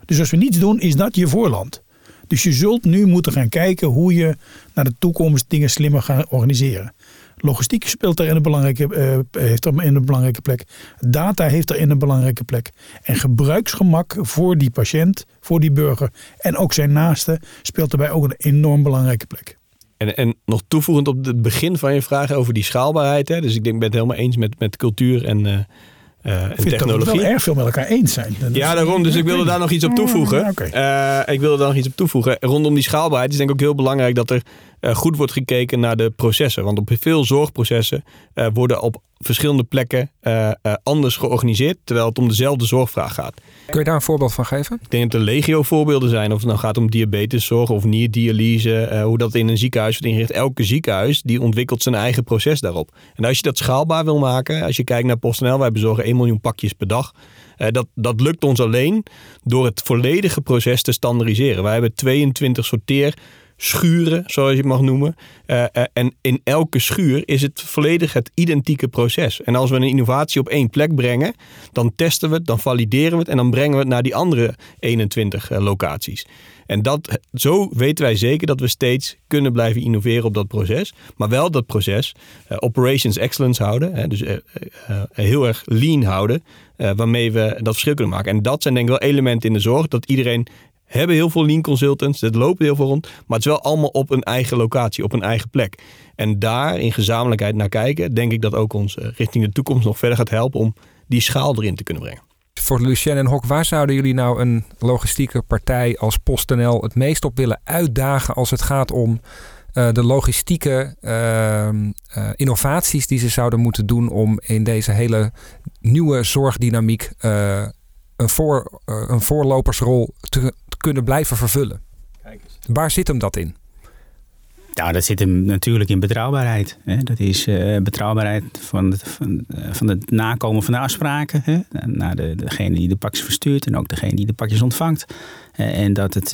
Dus als we niets doen, is dat je voorland. Dus je zult nu moeten gaan kijken hoe je naar de toekomst dingen slimmer gaat organiseren. Logistiek speelt daarin een belangrijke, uh, heeft er in een belangrijke plek. Data heeft er in een belangrijke plek. En gebruiksgemak voor die patiënt, voor die burger en ook zijn naaste speelt daarbij ook een enorm belangrijke plek. En, en nog toevoegend op het begin van je vraag over die schaalbaarheid. Hè? Dus ik denk, ik ben het helemaal eens met, met cultuur en, uh, en technologie. Dat wel erg veel met elkaar eens zijn. ja, daarom. Dus ik wilde daar nog iets op toevoegen. Uh, ik wilde daar nog iets op toevoegen. Rondom die schaalbaarheid is denk ik ook heel belangrijk dat er goed wordt gekeken naar de processen. Want op veel zorgprocessen uh, worden op verschillende plekken uh, anders georganiseerd, terwijl het om dezelfde zorgvraag gaat. Kun je daar een voorbeeld van geven? Ik denk dat er legio voorbeelden zijn. Of het nou gaat om diabeteszorg of nierdialyse, hoe dat in een ziekenhuis wordt ingericht. Elke ziekenhuis die ontwikkelt zijn eigen proces daarop. En als je dat schaalbaar wil maken, als je kijkt naar PostNL, wij bezorgen 1 miljoen pakjes per dag. dat, dat lukt ons alleen door het volledige proces te standaardiseren. Wij hebben 22 sorteer schuren, zoals je het mag noemen. Uh, uh, en in elke schuur is het volledig het identieke proces. En als we een innovatie op één plek brengen, dan testen we het, dan valideren we het en dan brengen we het naar die andere 21 uh, locaties. En dat, zo weten wij zeker dat we steeds kunnen blijven innoveren op dat proces. Maar wel dat proces operations excellence houden. Hè, dus heel erg lean houden. waarmee we dat verschil kunnen maken. En dat zijn denk ik wel elementen in de zorg. Dat iedereen hebben heel veel lean consultants, het loopt heel veel rond, maar het is wel allemaal op een eigen locatie, op een eigen plek. En daar in gezamenlijkheid naar kijken, denk ik dat ook ons eh, richting de toekomst nog verder gaat helpen om die schaal erin te kunnen brengen. Voor Lucien en Hok, waar zouden jullie nou een logistieke partij als PostNL het meest op willen uitdagen als het gaat om uh, de logistieke uh, innovaties die ze zouden moeten doen om in deze hele nieuwe zorgdynamiek een, voor, een voorlopersrol te, kunnen blijven vervullen. Waar zit hem dat in? Nou, dat zit hem natuurlijk in betrouwbaarheid. Hè. Dat is uh, betrouwbaarheid van het, van, uh, van het nakomen van de afspraken. Hè. Naar de, degene die de pakjes verstuurt en ook degene die de pakjes ontvangt. Uh, en dat het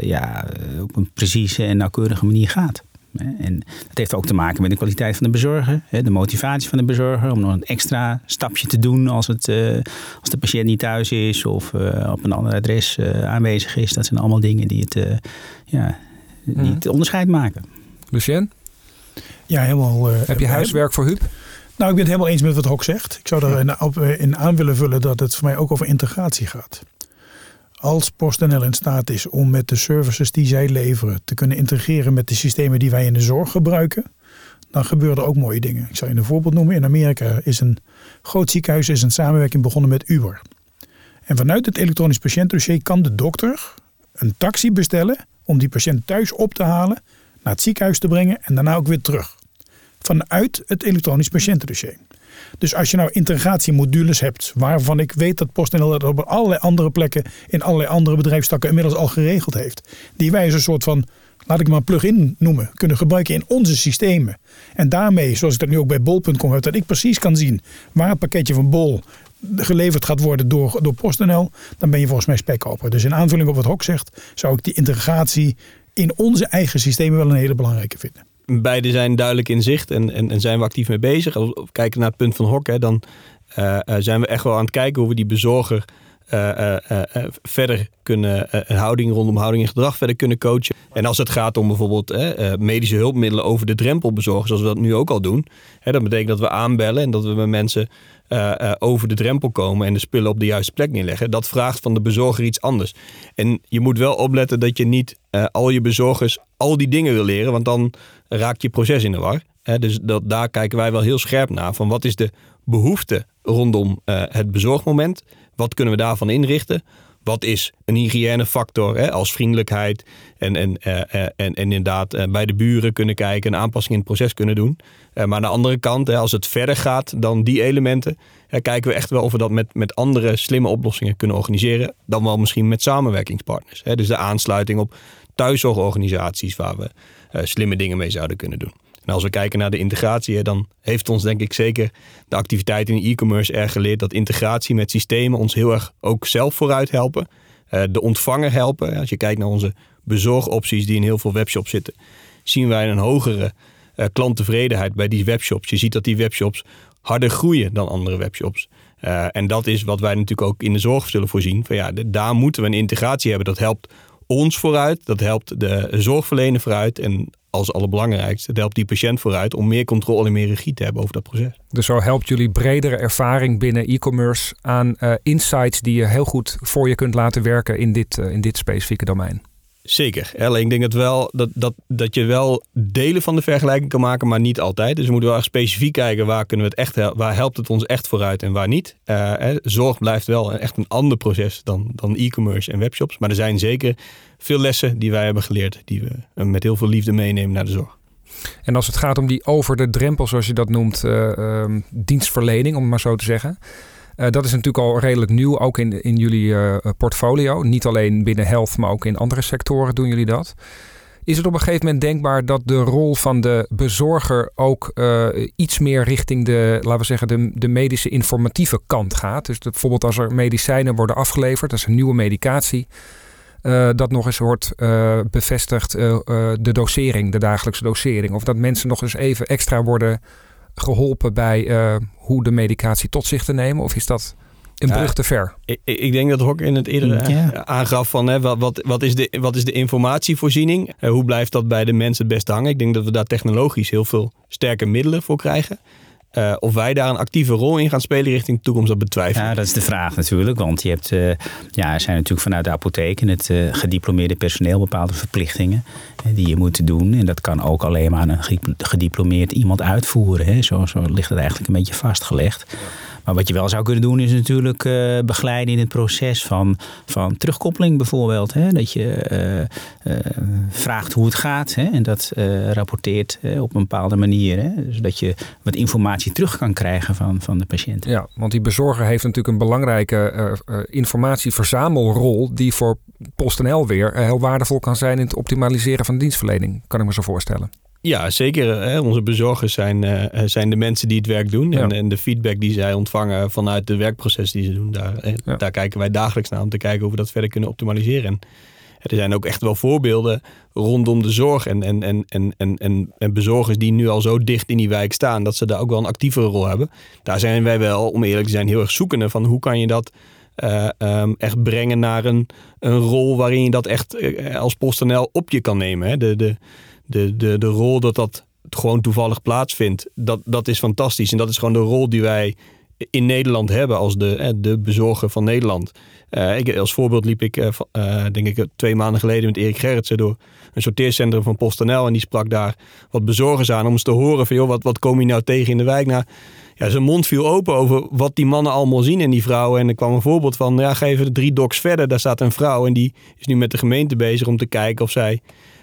ja, op een precieze en nauwkeurige manier gaat. En dat heeft ook te maken met de kwaliteit van de bezorger, de motivatie van de bezorger om nog een extra stapje te doen als, het, eh, als de patiënt niet thuis is of eh, op een ander adres eh, aanwezig is. Dat zijn allemaal dingen die het, ja, die mhm. het onderscheid maken. Lucien? Ja, helemaal. Heb je huiswerk voor Huub? Nou, ik ben het helemaal eens met wat Hok zegt. Ik zou er in aan willen vullen dat het voor mij ook over integratie gaat als PostNL in staat is om met de services die zij leveren te kunnen integreren met de systemen die wij in de zorg gebruiken, dan gebeuren er ook mooie dingen. Ik zal je een voorbeeld noemen. In Amerika is een groot ziekenhuis is een samenwerking begonnen met Uber. En vanuit het elektronisch patiëntdossier kan de dokter een taxi bestellen om die patiënt thuis op te halen, naar het ziekenhuis te brengen en daarna ook weer terug. Vanuit het elektronisch patiëntendossier. Dus als je nou integratiemodules hebt, waarvan ik weet dat PostNL dat op allerlei andere plekken in allerlei andere bedrijfstakken inmiddels al geregeld heeft, die wij als een soort van laat ik maar plug-in noemen, kunnen gebruiken in onze systemen. En daarmee, zoals ik dat nu ook bij bol.com heb, dat ik precies kan zien waar het pakketje van bol geleverd gaat worden door, door PostNL, dan ben je volgens mij spekkoper. Dus in aanvulling op wat Hok zegt, zou ik die integratie in onze eigen systemen wel een hele belangrijke vinden beide zijn duidelijk in zicht en, en, en, zijn we actief mee bezig. Als we kijken naar het punt van Hok, hè, dan uh, zijn we echt wel aan het kijken hoe we die bezorger verder kunnen, houding rondom houding en gedrag verder kunnen coachen. En als het gaat om bijvoorbeeld medische hulpmiddelen over de drempel bezorgen, zoals we dat nu ook al doen, dat betekent dat we aanbellen en dat we met mensen over de drempel komen en de spullen op de juiste plek neerleggen. Dat vraagt van de bezorger iets anders. En je moet wel opletten dat je niet al je bezorgers al die dingen wil leren, want dan raakt je proces in de war. dus dat, daar kijken wij wel heel scherp naar. Van wat is de behoefte rondom het bezorgmoment? Wat kunnen we daarvan inrichten? wat is een hygiënefactor als vriendelijkheid en, en, uh, en, en inderdaad uh, bij de buren kunnen kijken en aanpassingen in het proces kunnen doen. Maar aan de andere kant, hè, als het verder gaat dan die elementen, kijken we echt wel of we dat met, met andere slimme oplossingen kunnen organiseren. Dan wel misschien met samenwerkingspartners. Hè. Dus de aansluiting op thuiszorgorganisaties waar we slimme dingen mee zouden kunnen doen. En als we kijken naar de integratie, dan heeft ons denk ik zeker de activiteit in e-commerce erg geleerd dat integratie met systemen ons heel erg ook zelf vooruit helpen. Uh, de ontvanger helpen. Als je kijkt naar onze bezorgopties die in heel veel webshops zitten, zien wij een hogere uh, klanttevredenheid bij die webshops. Je ziet dat die webshops harder groeien dan andere webshops. Uh, en dat is wat wij natuurlijk ook in de zorg zullen voorzien. Van ja, daar moeten we een integratie hebben. Dat helpt ons vooruit, dat helpt de zorgverlener vooruit. En als allerbelangrijkste, het helpt die patiënt vooruit om meer controle en meer regie te hebben over dat proces. Dus zo helpt jullie bredere ervaring binnen e-commerce aan uh, insights die je heel goed voor je kunt laten werken in dit, uh, in dit specifieke domein. Zeker. Ik denk dat, wel, dat, dat, dat je wel delen van de vergelijking kan maken, maar niet altijd. Dus we moeten wel echt specifiek kijken waar, kunnen we het echt, waar helpt het ons echt vooruit en waar niet. Uh, zorg blijft wel echt een ander proces dan, dan e-commerce en webshops. Maar er zijn zeker veel lessen die wij hebben geleerd, die we met heel veel liefde meenemen naar de zorg. En als het gaat om die over de drempel, zoals je dat noemt, uh, um, dienstverlening, om het maar zo te zeggen. Uh, dat is natuurlijk al redelijk nieuw, ook in, in jullie uh, portfolio. Niet alleen binnen health, maar ook in andere sectoren doen jullie dat. Is het op een gegeven moment denkbaar dat de rol van de bezorger ook uh, iets meer richting de, laten we zeggen, de, de medische informatieve kant gaat? Dus bijvoorbeeld als er medicijnen worden afgeleverd, dat is een nieuwe medicatie. Dat nog eens wordt uh, bevestigd, de dosering, de dagelijkse dosering. Of dat mensen nog eens even extra worden geholpen bij uh, hoe de medicatie tot zich te nemen? Of is dat een brug ja, te ver? Ik, ik, denk dat Hok in het eerdere ja. aangaf van hè, wat, wat, wat, is de, wat is de informatievoorziening? Uh, hoe blijft dat bij de mensen het beste hangen? Ik denk dat we daar technologisch heel veel sterke middelen voor krijgen. Uh, of wij daar een actieve rol in gaan spelen richting de toekomst, dat betwijfel Ja, dat is de vraag natuurlijk. Want je hebt, uh, ja, er zijn natuurlijk vanuit de apotheek en het uh, gediplomeerde personeel bepaalde verplichtingen die je moet doen. En dat kan ook alleen maar een gediplomeerd iemand uitvoeren. Hè. Zo, zo ligt het eigenlijk een beetje vastgelegd. Maar wat je wel zou kunnen doen is natuurlijk uh, begeleiden in het proces van, van terugkoppeling bijvoorbeeld. Hè? Dat je uh, uh, vraagt hoe het gaat hè? en dat rapporteert op een bepaalde manier. Hè? Zodat je wat informatie terug kan krijgen van, van de patiënt. Ja, want die bezorger heeft natuurlijk een belangrijke informatieverzamelrol die voor PostNL weer heel waardevol kan zijn in het optimaliseren van de dienstverlening. Kan ik me zo voorstellen. Ja, zeker. Hè. Onze bezorgers zijn, uh, zijn de mensen die het werk doen. En, en, de feedback die zij ontvangen vanuit de werkproces die ze doen, daar, ja. daar kijken wij dagelijks naar om te kijken hoe we dat verder kunnen optimaliseren. En er zijn ook echt wel voorbeelden rondom de zorg en, en, en, en, en, en, bezorgers die nu al zo dicht in die wijk staan, dat ze daar ook wel een actievere rol hebben. Daar zijn wij wel, om eerlijk te zijn, heel erg zoekende van hoe kan je dat uh, um, echt brengen naar een, een rol waarin je dat echt uh, als PostNL op je kan nemen. Hè? De, de, de, de, de rol dat dat gewoon toevallig plaatsvindt, dat, dat is fantastisch. En dat is gewoon de rol die wij in Nederland hebben als de, de bezorger van Nederland. Uh, ik, als voorbeeld liep ik, uh, denk ik, twee maanden geleden met Erik Gerritsen door een sorteercentrum van PostNL. En die sprak daar wat bezorgers aan om eens te horen van, joh, wat, wat kom je nou tegen in de wijk? Nou, ja, zijn mond viel open over wat die mannen allemaal zien in die vrouwen. En er kwam een voorbeeld van, ja, ga even drie docs verder. Daar staat een vrouw en die is nu met de gemeente bezig om te kijken of zij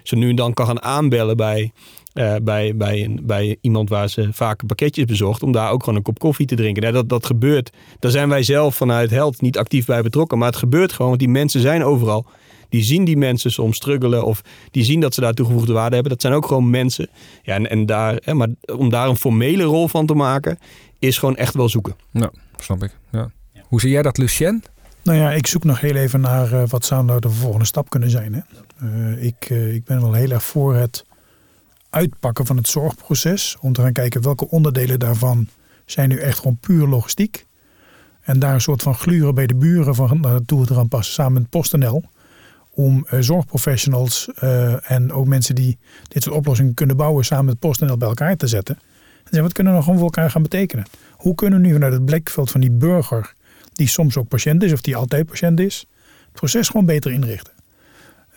ze nu en dan kan gaan aanbellen bij, uh, bij, bij, bij iemand waar ze vaak pakketjes bezorgt. Om daar ook gewoon een kop koffie te drinken. Dat, dat gebeurt. Daar zijn wij zelf vanuit Held niet actief bij betrokken. Maar het gebeurt gewoon, want die mensen zijn overal. Die zien die mensen soms struggelen of die zien dat ze daar toegevoegde waarde hebben. Dat zijn ook gewoon mensen. Ja, en, en daar, hè, maar om daar een formele rol van te maken, is gewoon echt wel zoeken. Nou, snap ik. Ja. Hoe zie jij dat, Lucien? Nou ja, ik zoek nog heel even naar uh, wat zou nou de volgende stap kunnen zijn. Hè? Uh, ik, uh, ik ben wel heel erg voor het uitpakken van het zorgproces. Om te gaan kijken welke onderdelen daarvan zijn nu echt gewoon puur logistiek. En daar een soort van gluren bij de buren van naartoe te gaan passen samen met PostNL. Om zorgprofessionals en ook mensen die dit soort oplossingen kunnen bouwen samen met PostNL bij elkaar te zetten. En wat kunnen we nou gewoon voor elkaar gaan betekenen? Hoe kunnen we nu vanuit het blikveld van die burger die soms ook patiënt is of die altijd patiënt is, het proces gewoon beter inrichten.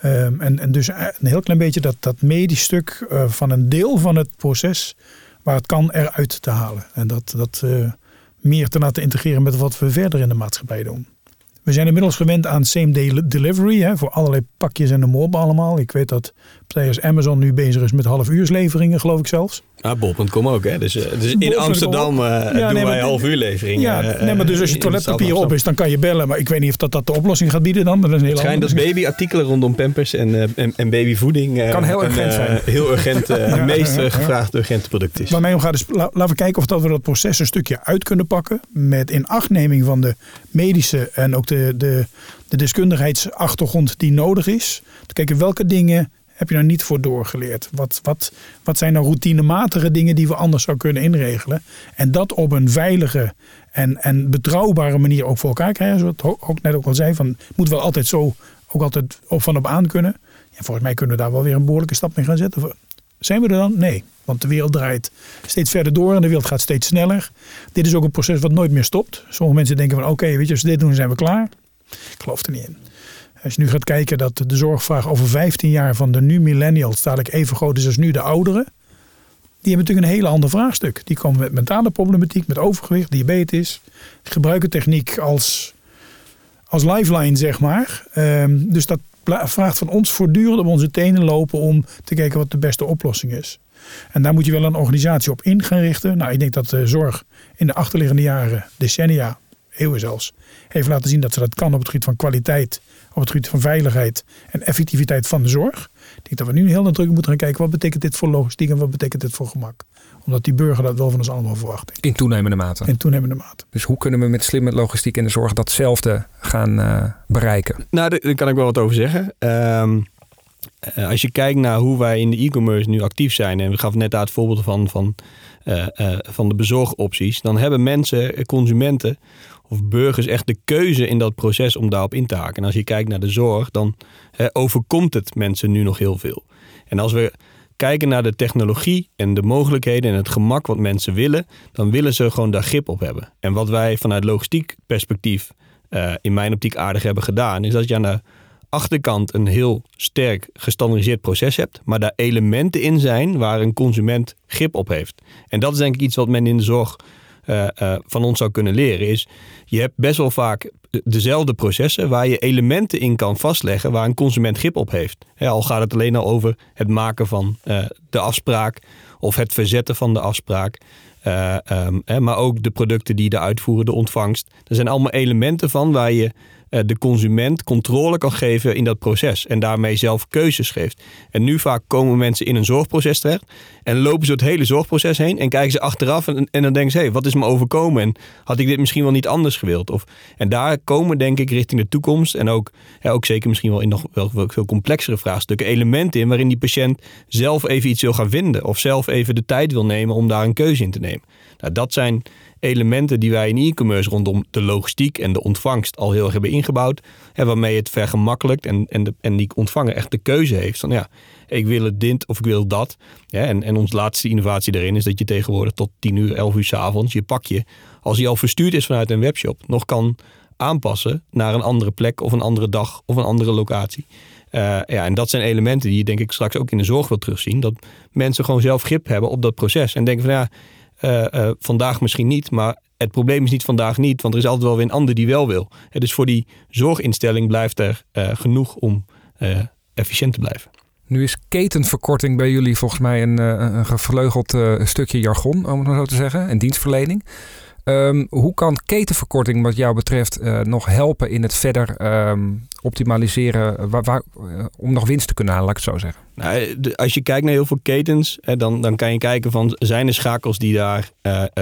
Um, en, en dus een heel klein beetje dat, dat medisch stuk uh, van een deel van het proces waar het kan eruit te halen. En dat, dat uh, meer te laten integreren met wat we verder in de maatschappij doen. We zijn inmiddels gewend aan same-day delivery hè, voor allerlei pakjes en de mop allemaal. Ik weet dat als Amazon nu bezig is met halfuursleveringen, geloof ik zelfs. Ah, Bol.com ook, hè? Dus, uh, dus in Amsterdam uh, ja, doen nee, wij halfuurleveringen. Ja, uh, nee, maar dus als je toiletpapier op is, dan kan je bellen. Maar ik weet niet of dat, dat de oplossing gaat bieden dan. Maar dat is een heel Het schijnt dat babyartikelen rondom pampers en, en, en babyvoeding... kan heel urgent zijn. Heel urgent, (laughs) het meest gevraagde urgente product is. Waar mij om gaat is, laten we kijken of dat we dat proces een stukje uit kunnen pakken. Met inachtneming van de medische en ook de, de, de deskundigheidsachtergrond die nodig is. Te kijken welke dingen heb je daar niet voor doorgeleerd? Wat, wat, wat zijn nou routinematige dingen die we anders zouden kunnen inregelen? En dat op een veilige en, en betrouwbare manier ook voor elkaar krijgen. Zoals ook net ook al zei, van, moet wel altijd zo ook altijd op van op aan kunnen. Ja, volgens mij kunnen we daar wel weer een behoorlijke stap mee gaan zetten. Zijn we er dan? Nee. Want de wereld draait steeds verder door en de wereld gaat steeds sneller. Dit is ook een proces wat nooit meer stopt. Sommige mensen denken van oké, weet je, als we dit doen, zijn we klaar. Ik geloof er niet in. Als je nu gaat kijken dat de zorgvraag over 15 jaar van de nu millennials dadelijk even groot is als nu de ouderen. Die hebben natuurlijk een hele ander vraagstuk. Die komen met mentale problematiek, met overgewicht, diabetes. Gebruiken techniek als, als lifeline, zeg maar. Ehm, dus dat vraagt van ons voortdurend op onze tenen lopen om te kijken wat de beste oplossing is. En daar moet je wel een organisatie op in gaan richten. Nou, ik denk dat de zorg in de achterliggende jaren, decennia, eeuwen zelfs, heeft laten zien dat ze dat kan op het gebied van kwaliteit op het gebied van veiligheid en effectiviteit van de zorg. Ik denk dat we nu heel nadrukkelijk moeten gaan kijken wat betekent dit voor logistiek en wat betekent dit voor gemak. Omdat die burger dat wel van ons allemaal verwacht. In toenemende mate. In toenemende mate. Dus hoe kunnen we met slimme logistiek in de zorg datzelfde gaan uh, bereiken? Nou, daar kan ik wel wat over zeggen. Ehm, eh, als je kijkt naar hoe wij in de e-commerce nu actief zijn, en we gaven net uit het voorbeeld van, van, uh, van de bezorgopties, dan hebben mensen, consumenten, of burgers echt de keuze in dat proces om daarop in te haken. En als je kijkt naar de zorg, dan overkomt het mensen nu nog heel veel. En als we kijken naar de technologie en de mogelijkheden en het gemak wat mensen willen, dan willen ze gewoon daar grip op hebben. En wat wij vanuit logistiek perspectief uh, in mijn optiek aardig hebben gedaan, is dat je aan de achterkant een heel sterk gestandardiseerd proces hebt, maar daar elementen in zijn waar een consument grip op heeft. En dat is denk ik iets wat men in de zorg uh, uh, van ons zou kunnen leren. Is je hebt best wel vaak dezelfde processen waar je elementen in kan vastleggen waar een consument grip op heeft. al gaat het alleen al over het maken van uh, de afspraak of het verzetten van de afspraak. Um, maar ook de producten die de uitvoeren, de ontvangst. Er zijn allemaal elementen van waar je eh, de consument controle kan geven in dat proces. En daarmee zelf keuzes geeft. En nu vaak komen mensen in een zorgproces terecht. En lopen ze het hele zorgproces heen. En kijken ze achteraf. En, en dan denken ze: hé, hey, wat is me overkomen? En had ik dit misschien wel niet anders gewild? Of, en daar komen, denk ik, richting de toekomst. En ook, ook zeker misschien wel in nog wel, wel veel complexere vraagstukken. Elementen in waarin die patiënt zelf even iets wil gaan vinden. Of zelf even de tijd wil nemen om daar een keuze in te nemen. Nou, dat zijn elementen die wij in e-commerce rondom de logistiek en de ontvangst al heel erg hebben ingebouwd. En waarmee het vergemakkelijkt en, en, de, en die ontvanger echt de keuze heeft van ja, ik wil het dit of ik wil dat. En, en ons laatste innovatie daarin is dat je tegenwoordig tot 10 uur, 11 uur s avonds je pakje, als die al verstuurd is vanuit een webshop, nog kan aanpassen naar een andere plek of een andere dag of een andere locatie. Uh, ja, en dat zijn elementen die je denk ik straks ook in de zorg wil terugzien. Dat mensen gewoon zelf grip hebben op dat proces. En denken van ja, uh, uh, vandaag misschien niet, maar het probleem is niet vandaag niet, want er is altijd wel weer een ander die wel wil. dus voor die zorginstelling blijft er uh, genoeg om efficiënt te blijven. Nu is ketenverkorting bij jullie volgens mij een, een gevleugeld stukje jargon, om het maar zo te zeggen, en dienstverlening. Um, hoe kan ketenverkorting wat jou betreft uh, nog helpen in het verder um, optimaliseren waar, uh, om nog winst te kunnen halen, laat ik het zo zeggen? Nou, als je kijkt naar heel veel ketens, hè, dan, dan kan je kijken van zijn er schakels die daar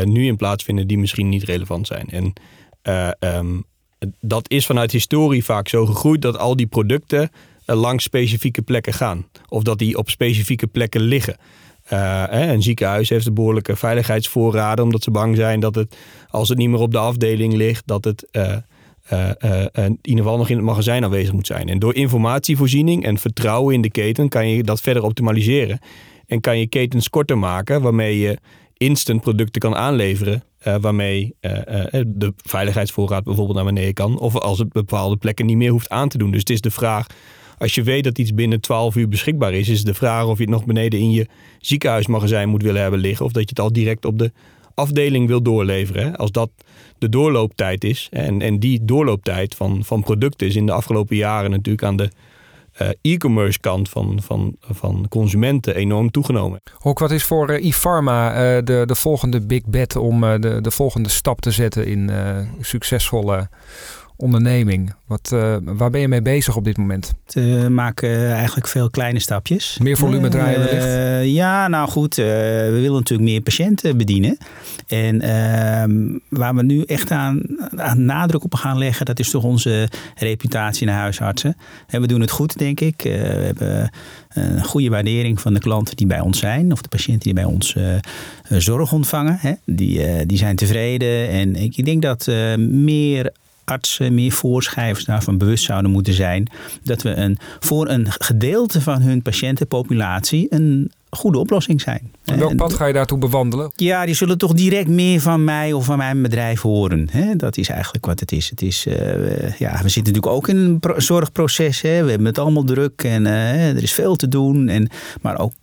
nu in plaatsvinden die misschien niet relevant zijn. En um, dat is vanuit historie vaak zo gegroeid dat al die producten langs specifieke plekken gaan. Of dat die op specifieke plekken liggen. Uh, een ziekenhuis heeft een behoorlijke veiligheidsvoorraden, omdat ze bang zijn dat het, als het niet meer op de afdeling ligt, dat het uh, uh, in ieder geval nog in het magazijn aanwezig moet zijn. En door informatievoorziening en vertrouwen in de keten kan je dat verder optimaliseren. En kan je ketens korter maken, waarmee je instant producten kan aanleveren. waarmee de veiligheidsvoorraad bijvoorbeeld naar beneden kan. Of als het bepaalde plekken niet meer hoeft aan te doen. Dus het is de vraag als je weet dat iets binnen 12 uur beschikbaar is, is de vraag of je het nog beneden in je ziekenhuismagazijn moet willen hebben liggen. Of dat je het al direct op de afdeling wil doorleveren. Als dat de doorlooptijd is. En, en die doorlooptijd van, van producten is in de afgelopen jaren natuurlijk aan de uh, e-commerce kant van, van, van consumenten enorm toegenomen. Hok, wat is voor uh, e-pharma uh, de, de volgende big bet om de, de volgende stap te zetten in succesvolle onderneming? Wat, uh, waar ben je mee bezig op dit moment? We maken eigenlijk veel kleine stapjes. Meer volume draaien wellicht? Uh, ja, nou goed. Uh, we willen natuurlijk meer patiënten bedienen. En ehm, waar we nu echt aan, aan nadruk op gaan leggen... dat is toch onze reputatie naar huisartsen. En we doen het goed, denk ik. we hebben een goede waardering van de klanten die bij ons zijn... of de patiënten die bij ons zorg ontvangen. Hè. Die, die zijn tevreden. En ik, ik denk dat meer artsen, meer voorschrijvers daarvan bewust zouden moeten zijn. Dat we een, voor een gedeelte van hun patiëntenpopulatie een goede oplossing zijn. En welk pad ga je daartoe bewandelen? Ja, die zullen toch direct meer van mij of van mijn bedrijf horen. Dat is eigenlijk wat het is. Het is uh, ja, we zitten natuurlijk ook in een zorgproces. Hè? We hebben het allemaal druk en uh, er is veel te doen. En, maar ook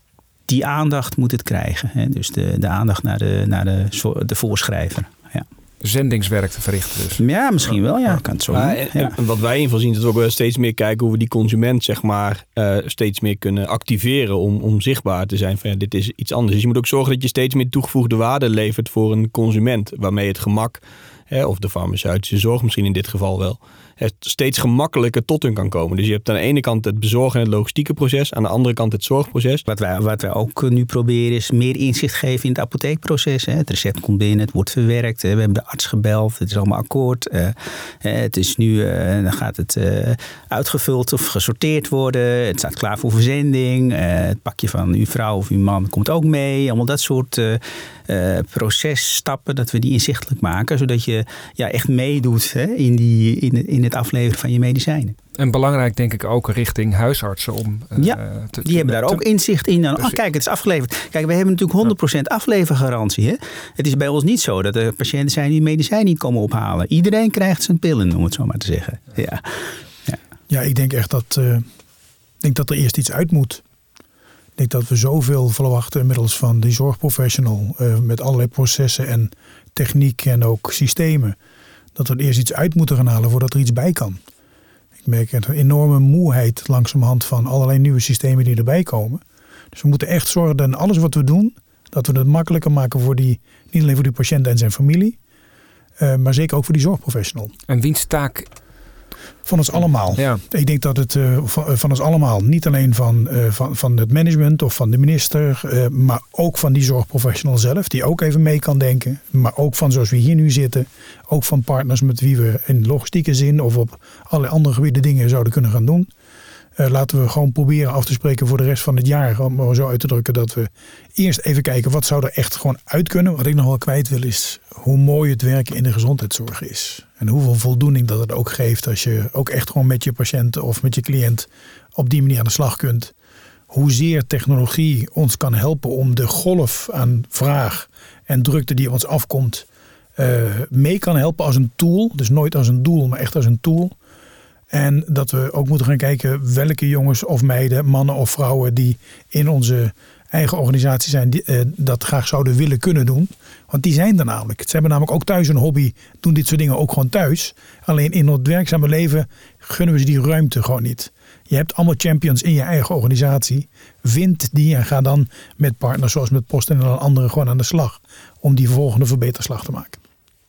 die aandacht moet het krijgen. Hè? Dus de, de aandacht naar de, naar de, de voorschrijver zendingswerk te verrichten. Dus. Ja, misschien wel. Ja, kan het zo maar, ja. Wat wij in ieder geval zien, is dat we ook steeds meer kijken hoe we die consument zeg maar, uh, steeds meer kunnen activeren om, om zichtbaar te zijn van ja, dit is iets anders. Dus je moet ook zorgen dat je steeds meer toegevoegde waarde levert voor een consument, waarmee het gemak, hè, of de farmaceutische zorg misschien in dit geval wel, steeds gemakkelijker tot hun kan komen. Dus je hebt aan de ene kant het bezorgen en het logistieke proces, aan de andere kant het zorgproces. Wat wij, wat wij ook nu proberen is meer inzicht geven in het apotheekproces. Het recept komt binnen, het wordt verwerkt, we hebben de arts gebeld, het is allemaal akkoord. Eh, het is nu, eh, dan gaat het eh, uitgevuld of gesorteerd worden, het staat klaar voor verzending. Het pakje van uw vrouw of uw man komt ook mee. Allemaal dat soort processtappen, dat we die inzichtelijk maken, zodat je ja, echt meedoet in, die, in, in het afleveren van je medicijnen. En belangrijk denk ik ook richting huisartsen om uh, ja, te, die hebben daar ook inzicht in. Dan, oh, kijk, het is afgeleverd. Kijk, we hebben natuurlijk 100% aflevergarantie. Hè? Het is bij ons niet zo dat er patiënten zijn die medicijn niet komen ophalen. Iedereen krijgt zijn pillen, om het zo maar te zeggen. Ja, ja. ja ik denk echt dat, uh, denk dat er eerst iets uit moet. Denk dat we zoveel verwachten inmiddels van die zorgprofessional. Uh, met allerlei processen en techniek en ook systemen dat we er eerst iets uit moeten gaan halen voordat er iets bij kan. Ik merk een enorme moeheid langzamerhand van allerlei nieuwe systemen die erbij komen. Dus we moeten echt zorgen dat alles wat we doen, dat we het makkelijker maken voor die, niet alleen voor die patiënt en zijn familie, uh, maar zeker ook voor die zorgprofessional. En wiens taak van ons allemaal. Ja. Ik denk dat het uh, van, van, ons allemaal, niet alleen van, uh, van, van het management of van de minister, uh, maar ook van die zorgprofessional zelf, die ook even mee kan denken. Maar ook van zoals we hier nu zitten, ook van partners met wie we in logistieke zin of op allerlei andere gebieden dingen zouden kunnen gaan doen. Uh, laten we gewoon proberen af te spreken voor de rest van het jaar. Om zo uit te drukken dat we eerst even kijken wat zou er echt gewoon uit kunnen. Wat ik nog wel kwijt wil is hoe mooi het werken in de gezondheidszorg is. En hoeveel voldoening dat het ook geeft als je ook echt gewoon met je patiënt of met je cliënt op die manier aan de slag kunt. Hoezeer technologie ons kan helpen om de golf aan vraag en drukte die op ons afkomt uh, mee kan helpen als een tool. Dus nooit als een doel, maar echt als een tool. En dat we ook moeten gaan kijken welke jongens of meiden, mannen of vrouwen die in onze eigen organisatie zijn, uh, dat graag zouden willen kunnen doen. Want die zijn er namelijk. Ze hebben namelijk ook thuis een hobby, doen dit soort dingen ook gewoon thuis. Alleen in het werkzame leven gunnen we ze die ruimte gewoon niet. Je hebt allemaal champions in je eigen organisatie. Vind die en ga dan met partners zoals met Post en anderen gewoon aan de slag. Om die volgende verbeterslag te maken.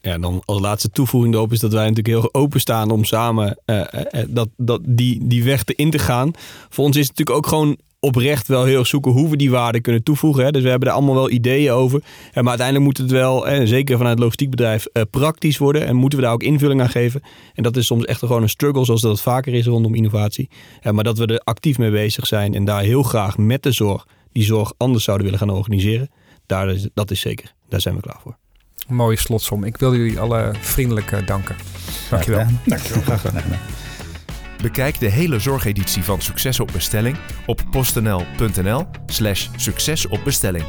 Ja, dan als laatste toevoeging erop is dat wij natuurlijk heel openstaan om samen uh, uh, dat, dat die, die weg in te gaan. Voor ons is het natuurlijk ook gewoon oprecht wel heel zoeken hoe we die waarde kunnen toevoegen. Hè. Dus we hebben er allemaal wel ideeën over. maar uiteindelijk moet het wel, zeker vanuit het logistiekbedrijf, praktisch worden. En moeten we daar ook invulling aan geven. En dat is soms echt gewoon een struggle, zoals dat het vaker is rondom innovatie. maar dat we er actief mee bezig zijn en daar heel graag met de zorg die zorg anders zouden willen gaan organiseren. Daar dat is zeker. Daar zijn we klaar voor mooie slotsom. Ik wil jullie alle vriendelijk uh, danken. Dankjewel. Dankjewel. Graag gedaan. Bekijk de hele zorgeditie van Succes op Bestelling op postnl.nl slash succes op bestelling.